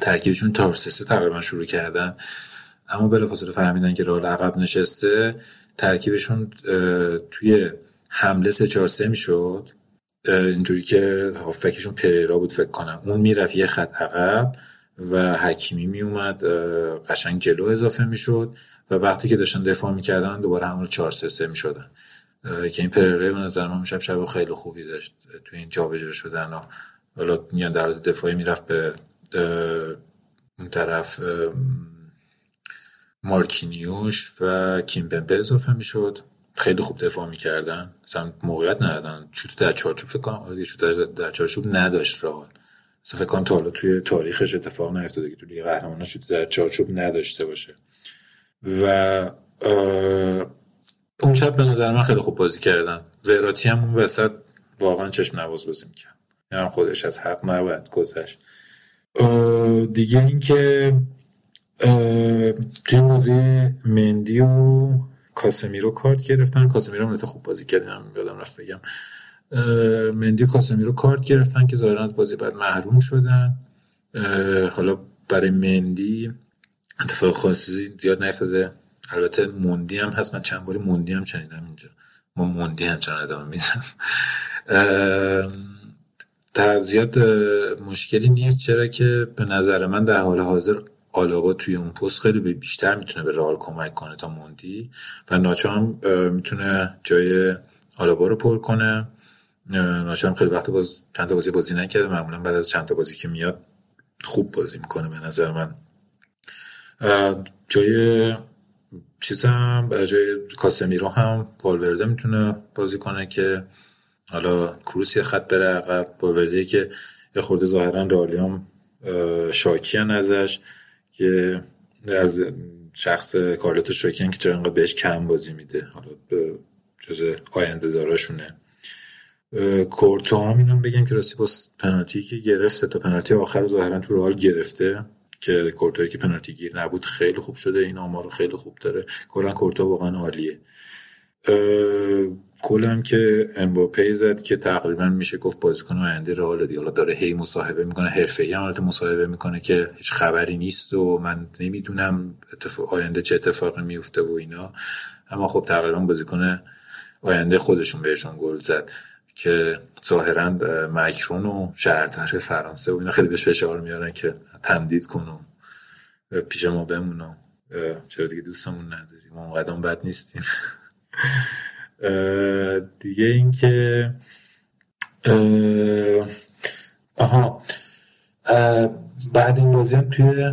Speaker 3: ترکیبشون تارسسه تقریبا شروع کردن. اما بلافاصله فهمیدن که راه عقب نشسته ترکیبشون توی حمله سه چهار سه می‌شد. اینطوری که هافکشون پریرا بود فکر کنم. اون می‌رفت یه خط عقب و حکیمی میومد قشنگ جلو اضافه می‌شد. و وقتی که داشتن دفاع می‌کردن دوباره همون 4 3 3 می‌شدن. که این پرره به نظر من شب شب خیلی خوبی داشت. تو این جابجا شدن و حالا میان در دفاعی می‌رفت به اون طرف مارکینیوش و کیمپمپه اضافه می‌شد. خیلی خوب دفاع می‌کردن. مثلا موقعیت ندادن. شوت در چارچوب فکر کنم آره در چارچوب نداشت رئال. مثلا فکر کنم تا حالا توی تاریخش اتفاق نیفتاده که تو لیگ قهرمانان شوت در چارچوب نداشته باشه. و اون شب به نظر من خیلی خوب بازی کردن. وراتی هم اون وسط واقعا چشم نواز بازی می‌کرد. یعنی خودش از حق نباید گذشت. دیگه اینکه توی بازی مندی و کاسمیرو کارت گرفتن. کاسمیرو مثل خوب بازی کردن یادم رفت بگم. مندی و کاسمیرو کارت گرفتن که ظاهرا بازی بعد محروم شدن. حالا برای مندی اتفاق خاصی زیاد نیفتاده. البته موندی هم هست. من چند باری موندی هم شنیدم اینجا. ما موندی هم چند ادامه میدم زیاد مشکلی نیست. چرا که به نظر من در حال حاضر آلابا توی اون پست خیلی بیشتر می‌تونه به رئال کمک کنه تا موندی و ناچو هم می‌تونه جای آلابا رو پر کنه. ناچو هم خیلی وقت باز چند تا بازی بازی نکرده. معمولا بعد از چند تا بازی که میاد خوب بازی می‌کنه به نظر من. جای چیزم جای کاسمیرو هم والورده می‌تونه بازی کنه که حالا کروس یه خط بره عقب والورده که یه خورده ظاهرا رالی هم شاکیان ازش که از شخص کارلتو شاکیان که چرا بهش کم بازی میده حالا به جز آینده داراشونه. کورتو هم بگم که راستی با پنالتی که گرفت تا پنالتی آخر ظاهرا تو رئال گرفته. که کورتوی که پنالتی گیر نبود خیلی خوب شده. این آمار خیلی خوب داره. کلا کورتو واقعا عالیه. کلم که امباپه زد که تقریبا میشه گفت بازیکن آینده رئال دیگه. حالا داره هی مصاحبه می‌کنه حرفه‌ای هم مصاحبه می‌کنه که هیچ خبری نیست و من نمی‌دونم اتفاق آینده چه اتفاقی میفته و اینا. اما خب تقریبا بازیکن آینده خودشون بهشون گل زد که ظاهرا مکرون و شهردار فرانسه و اینا خیلی بهش فشار میارن که تمدید کنم. پیش ما بمونم. چرا دیگه دوستمون نداریم؟ ما قدم بد نیستیم. (laughs) دیگه اینکه آها بعد این بازی هم توی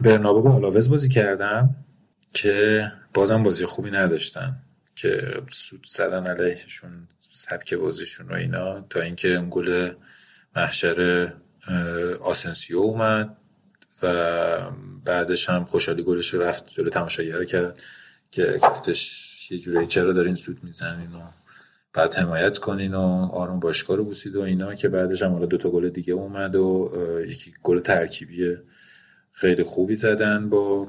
Speaker 3: برنابه با آلاوز بازی کردن که بازم بازی خوبی نداشتن. که سود زدن علیهشون سبک بازیشون و اینا. تا اینکه اون گل محشر آسنسیو اومد و بعدش هم خوشحالی گلش رفت جلو تماشاگر کرد که گفتش یه جوری چرا دارین سود می‌زنین و بعد حمایت کنین و آروم باشگاه رو بوسید و اینا که بعدش هم حالا دوتا گل دیگه اومد و یکی گل ترکیبی خیلی خوبی زدن با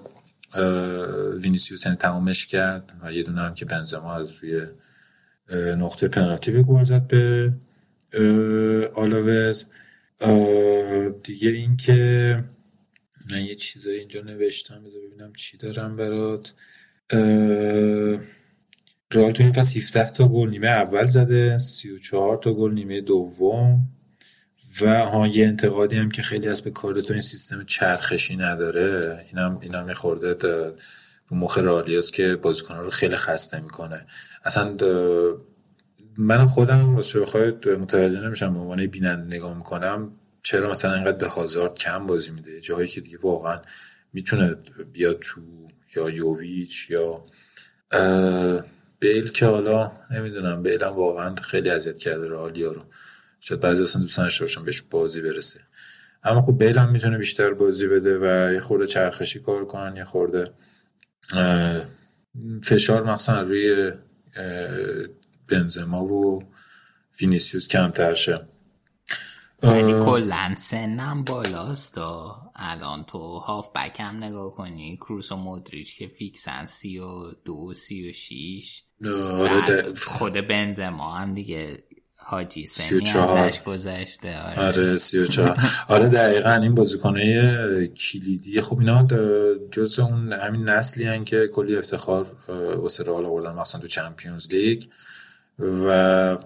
Speaker 3: وینیسیوس یعنی تمامش کرد و یه دونه هم که بنزما از روی نقطه پنالتی به گل زد به آلاوز. دیگه این که من یه چیزایی اینجا نوشتم بذار ببینم چی دارم برات. رئال تو این فصل 17 تا گل نیمه اول زده 34 تا گل نیمه دوم. و ها یه انتقادی هم که خیلی از به کاردتون این سیستم چرخشی نداره. اینم اینم میخورده رو مخ رالیاس که بازیکن رو خیلی خسته می‌کنه. اصلا من خودم راستش بخواید متوجه نمیشم به عنوان بیننده نگاه می‌کنم چرا مثلا اینقدر به هازارد کم بازی میده؟ جایی که دیگه واقعا می‌تونه بیاد تو یا یوویچ یا بیل که حالا نمی‌دونم بیل هم واقعا خیلی اذیت کرده رئالیا رو. شاید بعضی اصلا دوست داشته بهش بازی برسه. اما خب بیل هم می‌تونه بیشتر بازی بده و یه خورده چرخشی کار کنن یه خورده فشار مخصوصا روی بنزما و وینیسیوس کمتر شه.
Speaker 1: یعنی کلا سنم بالاست الان تو هاف بک هم نگاه کنی کروس و مودریچ که فیکسن سی و دو سی و شیش. آره خود بنزما هم دیگه حاجی سنی ازش گذشته
Speaker 3: آره, آره سی و چهار. آره دقیقا این بازیکنه کلیدی. خب اینا جز اون همین نسلی هن که کلی افتخار واسه رئال آوردن مثلا تو چمپیونز لیگ. و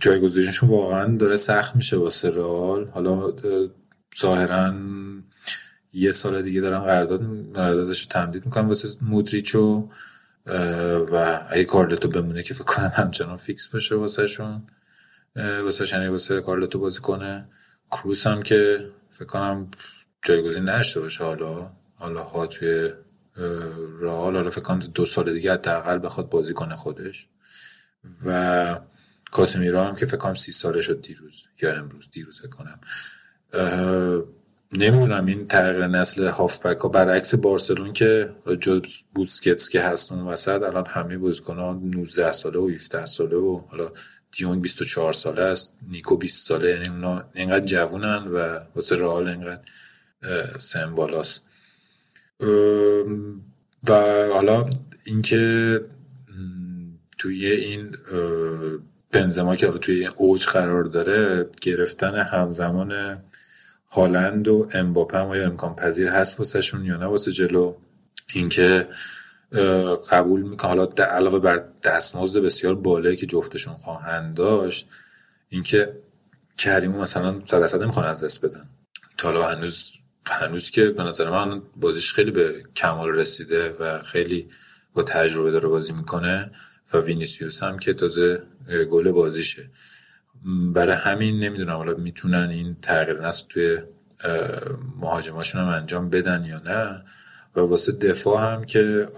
Speaker 3: جایگزینشون واقعا داره سخت میشه واسه رئال. حالا ظاهرا یه سال دیگه دارن قرارداد قراردادش رو تمدید می‌کنن واسه مودریچو و اگه کارلتو بمونه که فکر کنم همچنان فیکس باشه واسه شون واسه شنی واسه کارلتو بازی کنه. کروس هم که فکر کنم جایگزین نشته باشه. حالا حالا ها توی رئال حالا فکر کنم دو سال دیگه حداقل بخواد بازی کنه خودش. و کاسمیرا هم که فکر کنم سی ساله شد دیروز یا امروز دیروز کنم. نمی‌دونم این تغییر نسل هافبک ها برعکس بارسلون که جو بوسکتس که هست اون وسط الان همه بازیکن ها 19 ساله و 17 ساله و حالا دیونگ 24 ساله است نیکو 20 ساله یعنی اونا اینقدر جوونن و واسه رئال اینقدر سن بالاست و حالا اینکه توی این بنزما که توی اوج قرار داره گرفتن همزمان هالند و امباپه هم امکان پذیر هست واسهشون یا نه؟ واسه جلو اینکه قبول می‌کنه حالا علاوه بر دستمزد بسیار بالایی که جفتشون خواهند داشت اینکه کریمو مثلا صد درصد نمی‌خوان از دست بدن. تا حالا هنوز هنوز که به نظر من بازیش خیلی به کمال رسیده و خیلی با تجربه داره بازی می‌کنه. و وینیسیوس هم که تازه گل بازیشه. برای همین نمی‌دونم حالا می‌تونن این تغییر نسل توی مهاجماشون هم انجام بدن یا نه. و واسه دفاع هم که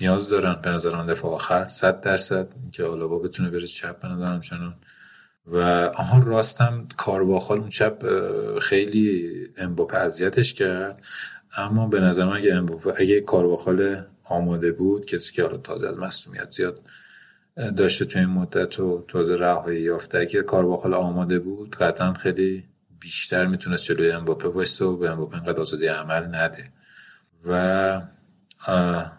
Speaker 3: نیاز دارن به نظر دفاع آخر صد درصد که با بتونه بره چپ به نظرم چنان و آها راستم کارواخال اون چپ خیلی امباپه اذیتش کرد. اما به نظر من اگه امباپه اگه کارواخال آماده بود. کسی که حالا تازه از مسئولیت زیاد داشته تو این مدت و تازه رهایی یافته. اگه کارواخال آماده بود قطعا خیلی بیشتر می‌تونست جلوی امباپه وایسته و به امباپه اینقدر آزادی عمل نده. و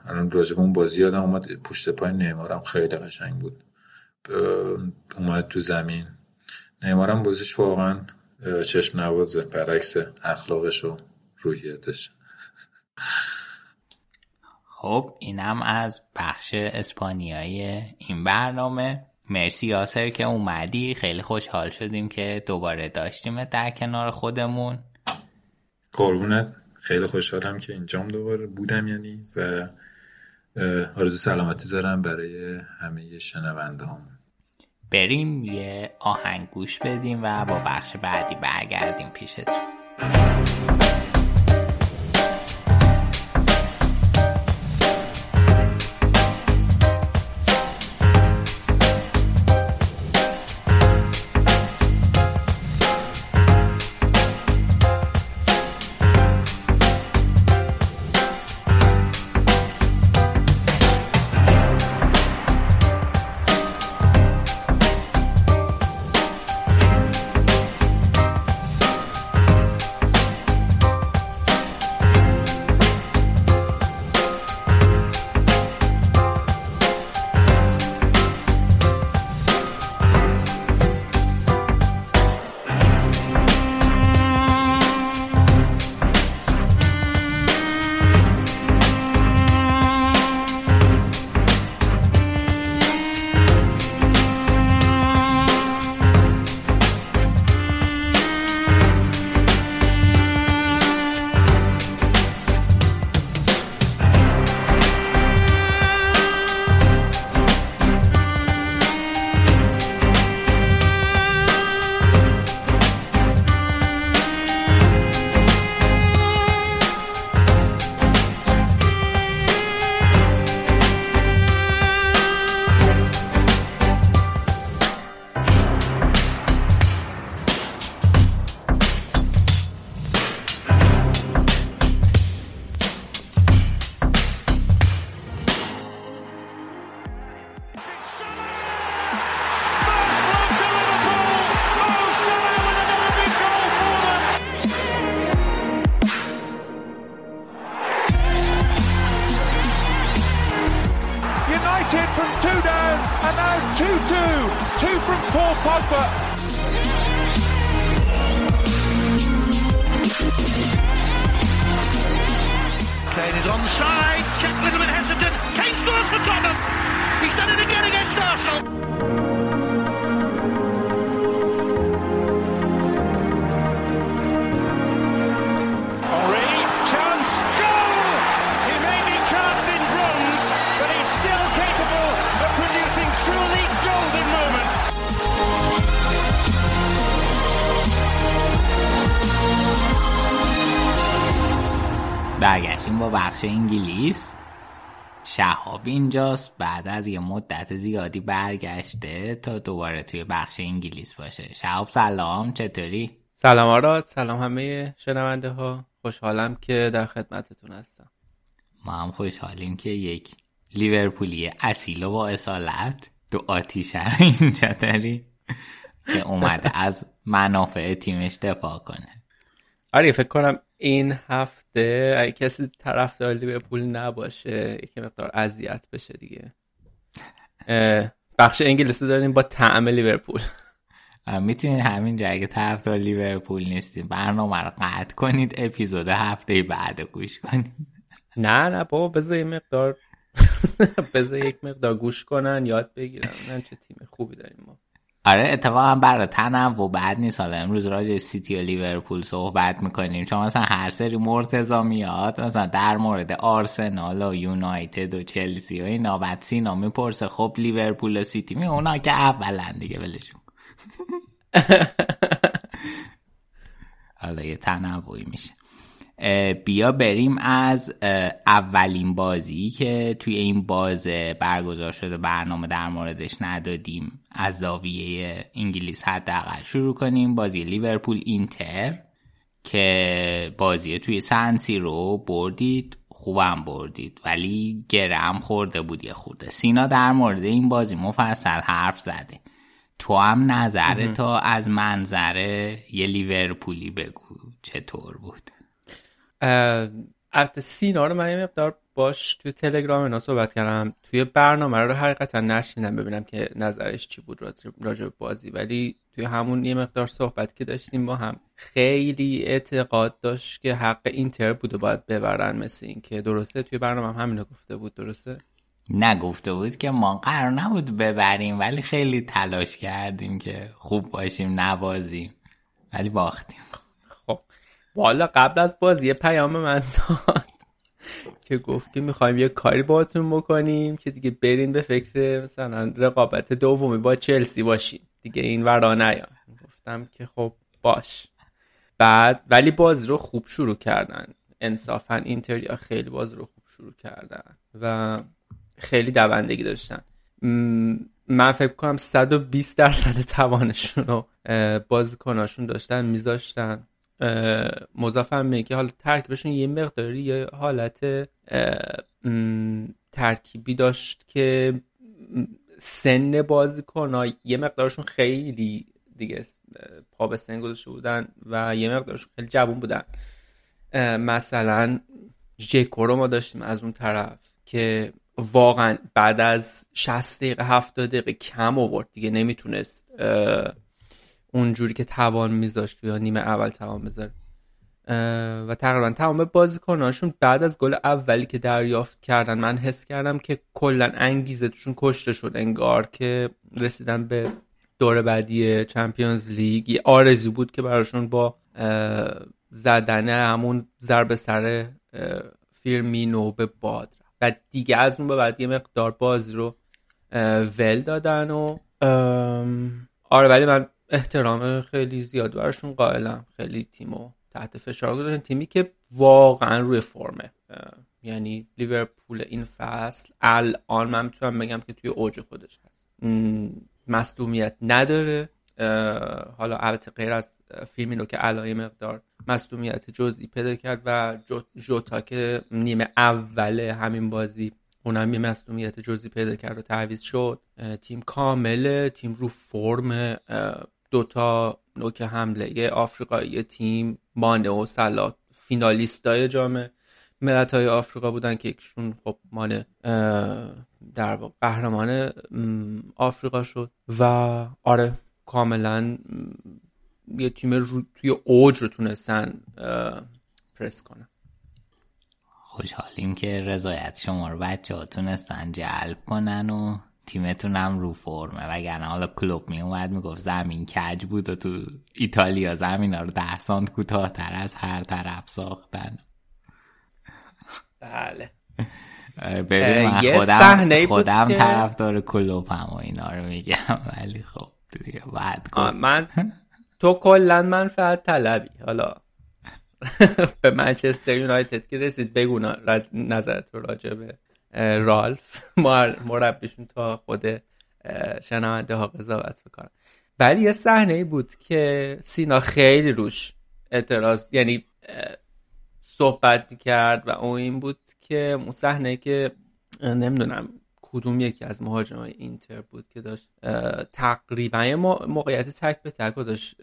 Speaker 3: الان راجب اون بازی یادم اومد. پشت پای نیمارم خیلی قشنگ بود. اومد تو زمین. نیمارم بازیش واقعا چشم نوازه برعکس اخلاقش و روحیتش.
Speaker 1: خب اینم از بخش اسپانیایی این برنامه. مرسی یاسر که اومدی. خیلی خوشحال شدیم که دوباره داشتیم در کنار خودمون.
Speaker 3: قربونت. خیلی خوشحالم که اینجام دوباره بودم یعنی و آرزو سلامتی دارم برای همه شنونده هم.
Speaker 1: بریم یه آهنگ گوش بدیم و با بخش بعدی برگردیم پیشتون. انگلیس. شهاب اینجاست. بعد از یه مدت زیادی برگشته تا دوباره توی بخش انگلیس باشه. شهاب سلام. چطوری؟
Speaker 4: سلام آراد. سلام همه شنونده ها خوشحالم که در خدمتتون هستم.
Speaker 1: ما هم خوشحالیم که یک لیورپولی اصیل و با اصالت دو آتیشن اینجا داری که اومده از منافع تیمش دفاع کنه.
Speaker 4: آره فکر کنم این هفته اگه کسی طرفدار لیورپول نباشه یکی مقدار اذیت بشه دیگه. بخش انگلیسی داریم با طعم لیورپول.
Speaker 1: می‌تونید همینجا اگه طرفدار لیورپول نیستید برنامه رو قطع کنید اپیزود هفته بعد گوش کنید.
Speaker 4: نه نه بابا بذار یه مقدار (laughs) بذار یک مقدار گوش کنن یاد بگیرن. چه تیم خوبی داریم ما.
Speaker 1: آره اتفاقا برای تنوع بعد نیست. حالا امروز راجع سیتی و لیورپول صحبت می‌کنیم. چون مثلا هر سری مرتضا میاد مثلا در مورد آرسنال و یونایتد و چلسی و اینا بعد سینا می‌پرسه خب لیورپول و سیتی می اونا که اولن دیگه ولشون (laughs) حالا یه تنوعی میشه. بیا بریم از اولین بازی که توی این باز برگزار شده برنامه در موردش ندادیم. از زاویه انگلیس حداقل شروع کنیم. بازی لیورپول اینتر که بازی توی سنسی رو بردید خوبم بردید. ولی گرم خورده بود یه خورده. سینا در مورد این بازی مفصل حرف زده. تو هم نظر تا از منظره یه لیورپولی بگو. چطور بود؟
Speaker 4: البته سینا رو من یه مقدار باش توی تلگرام اینا صحبت کردم. توی برنامه رو حقیقتا نشیندم ببینم که نظرش چی بود راجع راجع به بازی. ولی توی همون یه مقدار صحبت که داشتیم با هم خیلی اعتقاد داشت که حق اینتر بود و باید ببرن مثل این که درسته؟ توی برنامه هم همینو گفته بود. درسته؟
Speaker 1: نگفته بود که ما قرار نبود ببریم ولی خیلی تلاش کردیم که خوب باشیم نبازیم ولی باختیم.
Speaker 4: خب. والا قبل از بازی یه پیام من داد که گفت که می‌خوایم یه کاری باهاتون بکنیم که دیگه برین به فکر مثلا رقابت دومی با چلسی باشیم. دیگه این ورا نیا گفتم که خب باش. بعد ولی بازی رو خوب شروع کردن. انصافا اینتریا خیلی بازی رو خوب شروع کردن و خیلی دوندگی داشتن. من فکر کنم 120 درصد توانشون رو بازیکناشون داشتن میذاشتن. مضافم که حالا ترکیبشون یه مقداری یه حالت ترکیبی داشت که سن بازیکن یه مقدارشون خیلی دیگه پا به سن گذاشته بودن و یه مقدارشون خیلی جوون بودن. مثلا ژکو رو ما داشتیم از اون طرف که واقعا بعد از 60 دقیقه 70 دقیقه کم آورد دیگه نمی‌تونست اونجوری که توان میذاشت یا نیمه اول توان بذاره. و تقریبا تمام بازیکناشون بعد از گل اولی که دریافت کردن من حس کردم که کلا انگیزه توشون کشته شد. انگار که رسیدن به دور بعدی چمپیونز لیگ. یه آرزو بود که براشون با زدن همون ضربه سر فیرمینو به باد. و دیگه از اون به بعد یه مقدار بازی رو ول دادن و آره ولی من احترام خیلی زیاد براشون قائلم. خیلی تیمو تحت فشار گذاشتن. تیمی که واقعا روی فرمه. یعنی لیورپول این فصل. الان من می‌تونم بگم که توی اوج خودش هست. مصدومیت نداره. حالا البته غیر از فیلمینو که الان یه مقدار مصدومیت جزئی پیدا کرد و جو- جوتا که نیمه اول همین بازی اونم یه مصدومیت جزئی پیدا کرد و تعویض شد. تیم کامله. تیم رو فرم دوتا نوک حمله آفریقایی تیم مانه و سلا فینالیستای جام ملت های آفریقا بودن که یکشون خب مال اه، در واقع قهرمان آفریقا شد. و آره کاملا یه تیم رو توی اوج رو تونستن پرس کنن.
Speaker 1: خوشحالیم که رضایت شما رو بچه ها تونستن جلب کنن و تیمتون هم رو فرمه. وگرنه حالا کلوب می اومد می‌گفت زمین کج بود و تو ایتالیا زمین ها رو ده سانت کوتاهتر از هر طرف ساختن.
Speaker 4: بله.
Speaker 1: ببین من خودم, خودم طرفدار کلوب هم و اینا رو میگم ولی خب دیگه بعد
Speaker 4: من تو کلا من فقط طلبی. حالا (laughs) به منچستر یونایتد که رسید بگو نظرت رو راجع به رالف. (laughs) مربیشون تا خود شنونده ها قضاوت بکنن. ولی یه صحنه بود که سینا خیلی روش اعتراض یعنی صحبت می‌کرد و اون این بود که اون صحنه که نمی‌دونم کدوم یکی از مهاجمای اینتر بود که داشت تقریبا موقعیت تک به تک داشت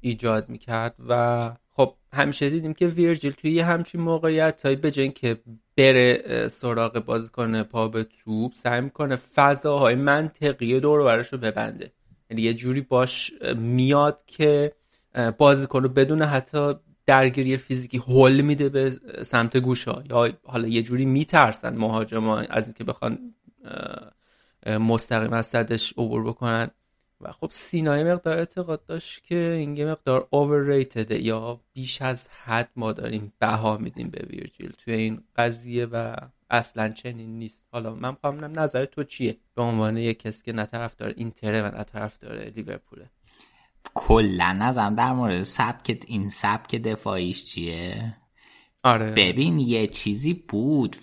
Speaker 4: ایجاد می‌کرد و خب همیشه دیدیم که ویرجیل توی یه همچین موقعیت تایی به که بره سراغ بازیکن پا به توپ سعی می‌کنه فضاهای منطقی دور برش رو ببنده. یعنی یه جوری باش میاد که بازیکن رو بدون حتی درگیری فیزیکی هول میده به سمت گوشا یا حالا یه جوری میترسن مهاجما از اینکه بخوان مستقیم از صدش عبور بکنن. و خب سینای مقدار اعتقاد داشت که این مقدار overrated یا بیش از حد ما داریم بها میدیم به ویرجیل. توی این قضیه و اصلا چنین نیست. حالا من خواهم نظر تو چیه؟ به عنوان یک کسی که نه طرف داره اینتره و نه طرف داره لیورپوله.
Speaker 1: کلا نظرم در مورد سبک این سبک دفاعیش چیه؟
Speaker 4: آره.
Speaker 1: ببین یه چیزی بود.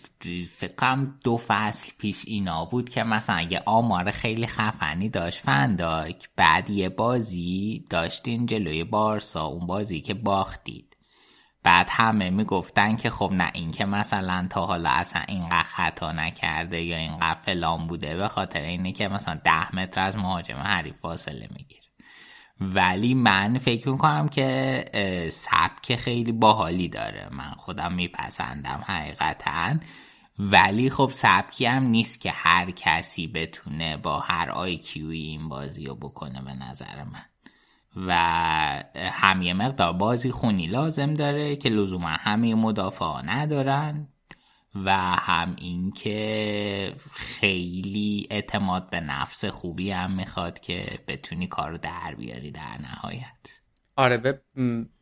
Speaker 1: فکرم دو فصل پیش اینا بود که مثلا یه آمار خیلی خفنی داشت فنداک بعد یه بازی داشتین جلوی بارسا اون بازی که باختید. بعد همه می‌گفتن که خب نه این که مثلا تا حالا اصلا اینقدر خطا نکرده یا اینقدر فلان بوده به خاطر اینه که مثلا ده متر از مهاجم حریف فاصله می‌گیره. ولی من فکر می‌کنم که سبک خیلی باحالی داره. من خودم میپسندم حقیقتا. ولی خب سبکی هم نیست که هر کسی بتونه با هر آیکیوی این بازی رو بکنه به نظر من. و هم یه مقدار بازی خونی لازم داره که لزوما همه مدافع ندارن. و هم اینکه خیلی اعتماد به نفس خوبی هم می‌خواد که بتونی کارو در بیاری در نهایت.
Speaker 4: آره به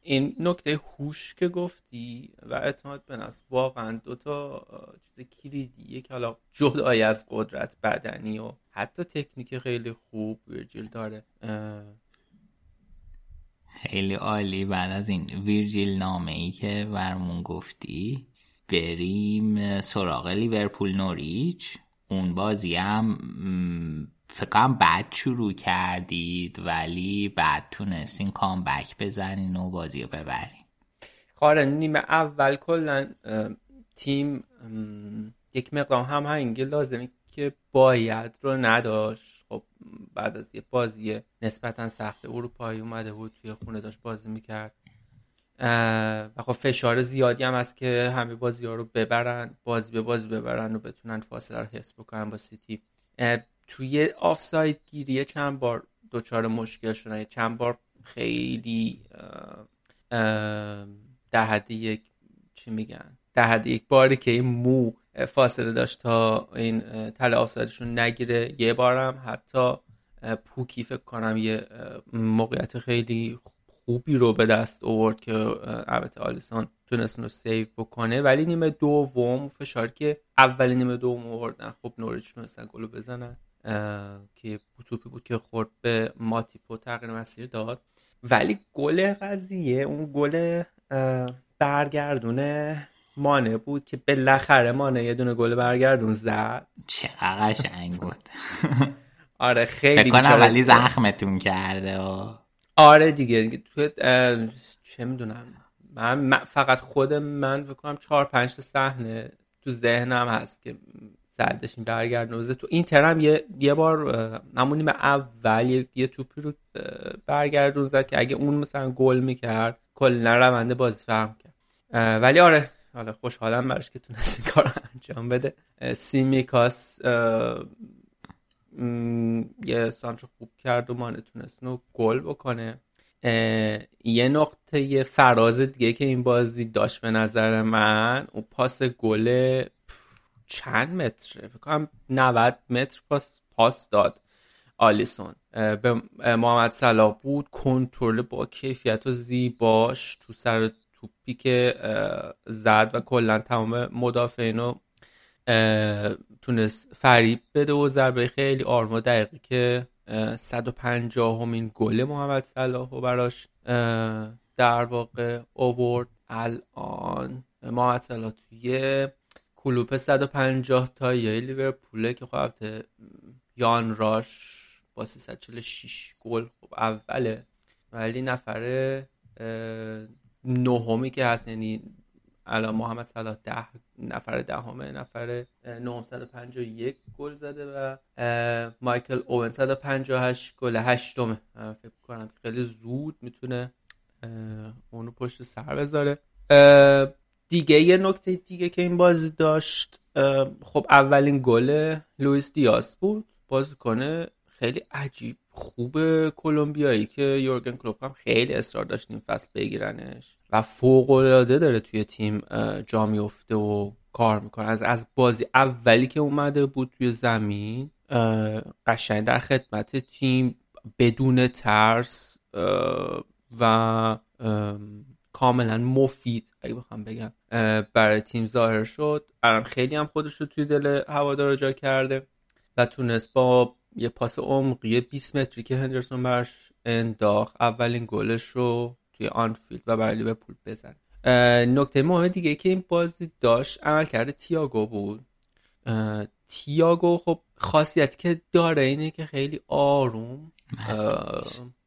Speaker 4: این نکته هوش که گفتی و اعتماد به نفس واقعا دوتا چیز کلیدیه که حالا جدای از قدرت بدنی و حتی تکنیک خیلی خوب ویرجیل داره.
Speaker 1: خیلی عالی. بعد از این ویرجیل نامه ای که برمون گفتی بریم سراغ لیورپول نوریچ. اون بازی هم فکرم بد شروع کردید ولی بعد تونستین کامبک بزنین و بازی رو ببرین.
Speaker 4: خاره نیمه اول کلا تیم یک مقدام هم هنگه لازمی که باید رو نداشت. خب بعد از یه بازی نسبتا سخت اروپایی اومده بود توی خونه داشت بازی می‌کرد. و خب فشار زیادی هم هست که همه بازی ها رو ببرن بازی به بازی ببرن و بتونن فاصله رو حفظ بکنن با سیتی. توی آفساید گیریه چند بار دچار مشکل شدن؟ چند بار خیلی در حد یک چی میگن؟ در حد یک باری که این مو فاصله داشت تا این تله آفسایدشون نگیره یه بارم حتی پوکی فکر کنم یه موقعیت خیلی خوبی رو به دست آورد که البته آلیسون تونست رو save بکنه ولی نیمه دوم فشار که اول نیمه دوم آوردن خب نوریچ تونستن گلو بزنن که توپی بود که خورد به ماتیپو تغییر مسیر داد. ولی گل قضیه اون گل برگردونه مانه بود که بالاخره مانه یه دونه گل برگردون زد.
Speaker 1: چه قشنگ بود. (laughs)
Speaker 4: آره خیلی
Speaker 1: فکر ولی زخمتون کرده و
Speaker 4: آره دیگه تو چه می‌دونم. من فقط خود من فکر چهار پنج صحنه تو ذهنم هست که زدش این برگردون تو این ترم یه یه بار همون اول یه, یه توپی رو برگردون زد که اگه اون مثلا گل می‌کرد کلا رونده بازی فهم کرد ولی آره حالا خوشحالم براش که تونست این کار انجام بده. سیمیکاس یه سانتر خوب کرد و مانه تونست گل بکنه. یه نقطه فراز دیگه که این بازی داشت به نظر من اون پاس گل چند متره؟ فکر کنم 90 متر پاس پاس داد آلیسون. به محمد صلاح بود کنترل با کیفیت و زیباش تو سر توپی که زد و کلا تمام مدافعین رو تونست فریب بده و ضربه خیلی آرام و دقیقی که 150 همین گل محمد صلاح و براش در واقع اوورد الان محمد صلاح توی کلوپ 150 تا یا لیورپوله که خب یان راش با 346 گل خب اوله. ولی نفر نهمی که هست یعنی الان محمد صلاح ده نفر دهمه نفر 951 گل زده و مایکل اوون 158 گل هشتمه. فکر کنم خیلی زود می‌تونه اونو پشت سر بذاره. دیگه یه نکته دیگه که این بازی داشت خب اولین گل لوئیس دیاس بود. کنه خیلی عجیب خوب کلمبیایی که یورگن کلوپ هم خیلی اصرار داشت این فصل بگیرنش و فوق العاده داره توی تیم جا میفته و کار می‌کنه. از از بازی اولی که اومده بود توی زمین قشنگ در خدمت تیم بدون ترس و کاملا مفید اگه بخوام بگم برای تیم ظاهر شد. الان خیلی هم خودش رو توی دل هوادارا جا کرده و تونست با یه پاس عمقی 20 متری که هندرسون برش انداخت. اولین گلش رو توی آنفیلد و برای لیورپول بزن. نکته مهم دیگه که این بازی داشت عمل کرده تیاگو بود. تیاگو خب خاصیتی که داره اینه که خیلی آروم.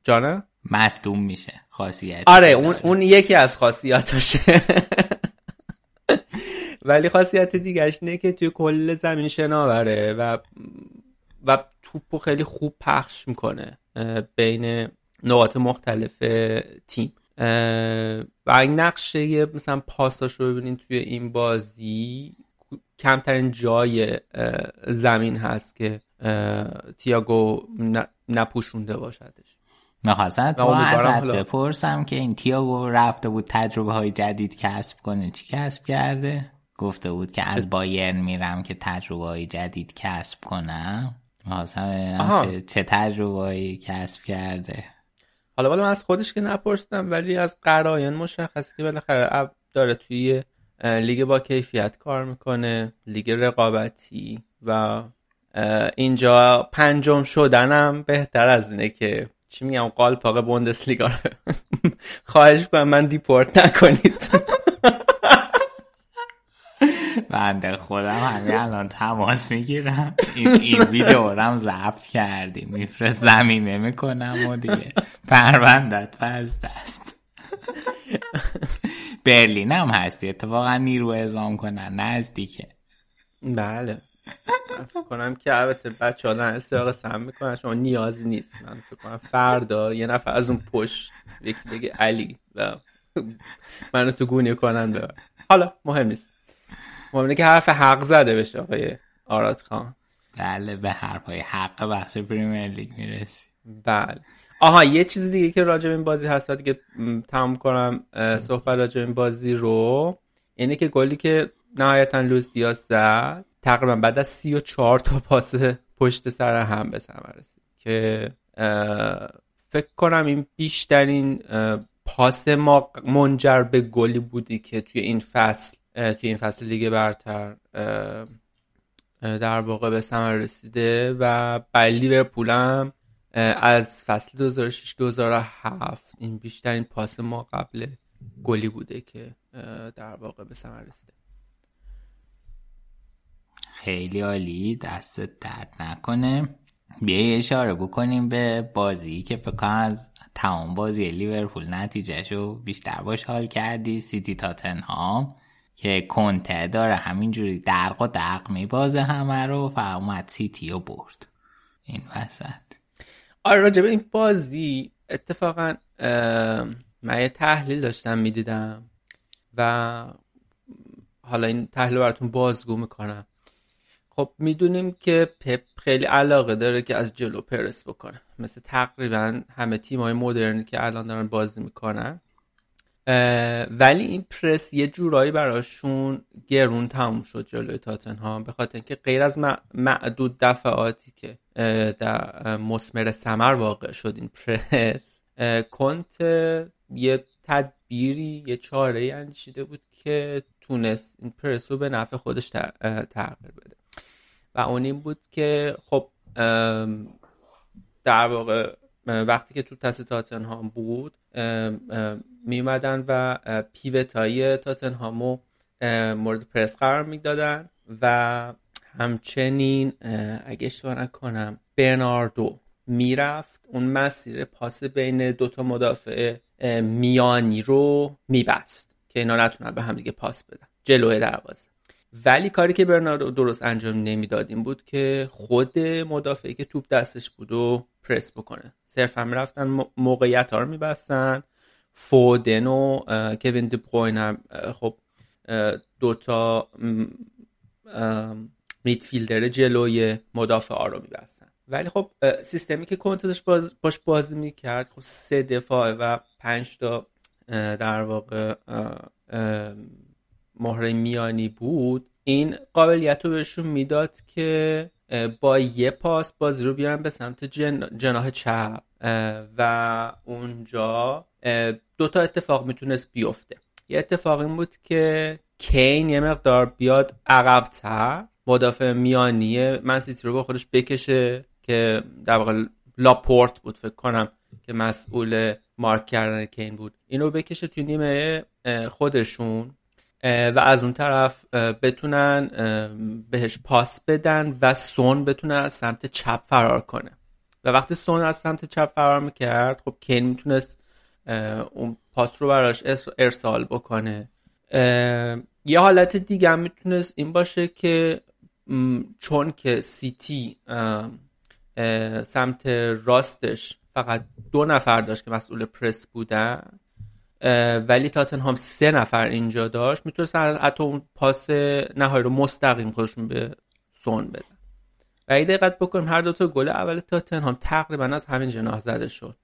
Speaker 4: جانه
Speaker 1: مصدوم میشه. خاصیت
Speaker 4: آره اون, اون یکی از خاصیتاشه. (laughs) ولی خاصیت دیگهش اینه که توی کل زمین شناوره و و توپو خیلی خوب پخش می‌کنه بین نقاط مختلف تیم. و این نقشه مثلا پاساش رو ببینین توی این بازی کمترین جای زمین هست که تیاگو نپوشونده باشدش.
Speaker 1: می‌خواستم تو ازت بپرسم که این تیاگو رفته بود تجربه های جدید کسب کنه چی کسب کرده؟ گفته بود که از بایرن میرم که تجربه های جدید کسب کنم. چه, چه تجربه کسب کرده.
Speaker 4: حالا والا من از خودش که نپرسیدم ولی از قرائن مشخصه که بالاخره داره توی لیگ با کیفیت کار می‌کنه لیگ رقابتی و اینجا پنجم شدنم بهتر از اینه که چی میگم قالپاق بوندسلیگا رو (laughs) خواهش کنم من دیپورت نکنید. (laughs) (laughs)
Speaker 1: بنده خودم همین الان تماس می‌گیرم. این, این ویدیو رم ضبط کردیم. میفرست زمینه می‌کنم و دیگه. پروندت پس دست. برلین هم هستی. اتفاقا نیرو ازام کنن. نزدیکه
Speaker 4: بله. کنم که البته بچه ها استراغ سم می‌کنن. شما نیازی نیست. من فکر کنم فردا یه نفر از اون پشت یکی بگه علی و منو تو گونی کنن. ببر حالا مهم نیست. مهمه که حرف حق زده بشه آقای آراد خان.
Speaker 1: بله به حرف های حق بخش پریمیر لیگ می‌رسی.
Speaker 4: بله. آها یه چیز دیگه که راجع این بازی هست دیگه تمام کنم صحبت راجع این بازی رو اینه که گلی که نهایتا لوز دیاز زد تقریبا بعد از سی و چهار تا پاس پشت سر هم به ثمر رسید که فکر کنم این بیشترین پاس ما منجر به گلی بودی که توی این فصل توی این فصل لیگ برتر در واقع به ثمر رسیده و برای لیورپول هم از فصل 2006-2007 این بیشترین پاس ما قبل گلی بوده که در واقع به ثمر رسیده.
Speaker 1: خیلی عالی دست درد نکنه. بیا اشاره بکنیم به بازی که فکر از تمام بازی لیورپول نتیجهشو بیشتر باش حال کردی سیتی تاتنهام. که کنته داره همینجوری درق و درق میبازه همه رو و اومد سیتی رو برد. این وسط.
Speaker 4: آره راجبه این بازی اتفاقا من یه تحلیل داشتم می‌دیدم و حالا این تحلیل براتون بازگو می‌کنم. خب می‌دونیم که پپ خیلی علاقه داره که از جلو پرس بکنه. مثل تقریبا همه تیم های مدرنی که الان دارن بازی می‌کنن. ولی این پرس یه جورایی براشون گرون تموم شد جلوی تاتنهام به خاطر اینکه غیر از معدود دفعاتی که در مسمر سمر واقع شد این پرس کنت یه تدبیری یه چاره ای اندیشیده بود که تونست این پرس رو به نفع خودش تغییر بده. و اون این بود که خب در واقع وقتی که تو تست تاتنهام بود میومدن و پیوتایی تاتنهامو مورد پرس قرار می‌دادن و همچنین اگه اشتباه نکنم برناردو می‌رفت. اون مسیر پاس بین دوتا مدافع میانی رو میبست که اینا نتونن به هم دیگه پاس بدن. جلوی دروازه. ولی کاری که برناردو درست انجام نمی‌داد این بود که خود مدافعی که توپ دستش بود و پرس بکنه. صرف هم رفتن موقعیت ها رو میبستن. فودن و کوین دبروین هم خب دوتا میدفیلدر جلوی مدافع رو میبستن. ولی خب سیستمی که کنتش باز باش بازی می‌کرد خب سه دفاعه و پنج تا در واقع مهره میانی بود. این قابلیت رو بهشون می‌داد که با یه پاس بازی رو بیارن به سمت جن... جناح چپ. و اونجا دو تا اتفاق می‌تونست بیفته. یه اتفاق این بود که کین یه مقدار بیاد عقبتر. مدافع میانی من سیتی رو با خودش بکشه که در واقع لاپورت بود فکر کنم که مسئول مارک کردن کین بود. اینو بکشه توی نیمه خودشون. و از اون طرف بتونن بهش پاس بدن و سون بتونه از سمت چپ فرار کنه. و وقتی سون از سمت چپ فرار می‌کرد خب کین می‌تونست اون پاس رو براش ارسال بکنه. یه حالت دیگه هم می‌تونست این باشه که چون که سیتی سمت راستش فقط دو نفر داشت که مسئول پرس بودن ولی تاتنهام سه نفر اینجا داشت می‌تونستن حتی اون پاس نهایی رو مستقیم خودشون به سون بدن. و اگه دقت بکنیم هر دوتا گل اول تاتنهام تقریبا از همین جناح زده شد.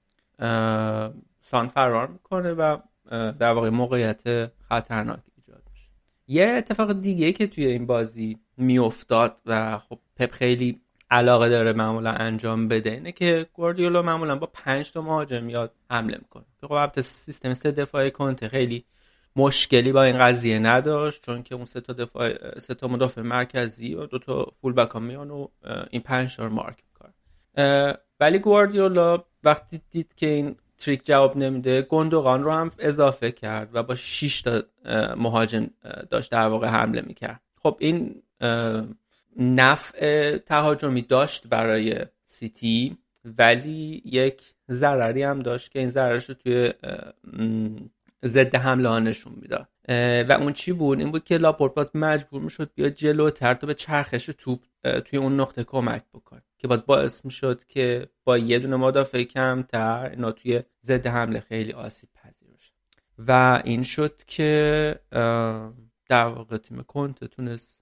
Speaker 4: سان فرار می‌کنه و در واقع موقعیت خطرناکی ایجاد میشه. یه اتفاق دیگه که توی این بازی میافتاد و خب پپ خیلی علاقه داره معمولا انجام بده. اینه که گواردیولا معمولا با پنج تا مهاجم یاد حمله می‌کنه. که خب سیستم سه دفاعی کنته. خیلی مشکلی با این قضیه نداشت چون که اون سه تا دفاع سه تا مدافع مرکزی و دو تا فول بک میان و این پنج تا مارک می‌کنه. ولی گواردیولا وقتی دید که این تریک جواب نمیده گندوقان رو هم اضافه کرد و با 6 تا مهاجم داشت در واقع حمله می‌کرد. خب این نفع تهاجمی داشت برای سیتی ولی یک ضرری هم داشت که این ضررش رو توی ضد حمله ها نشون می‌داد. و اون چی بود؟ این بود که لاپورت مجبور می‌شد بیاد جلوتر تا به چرخش توپ توی اون نقطه کمک بکنه. که باز باعث می‌شد که با یه دونه مدافع کمتر اینا توی ضد حمله خیلی آسیب پذیر بشه. و این شد که در واقع تیم کنت تونست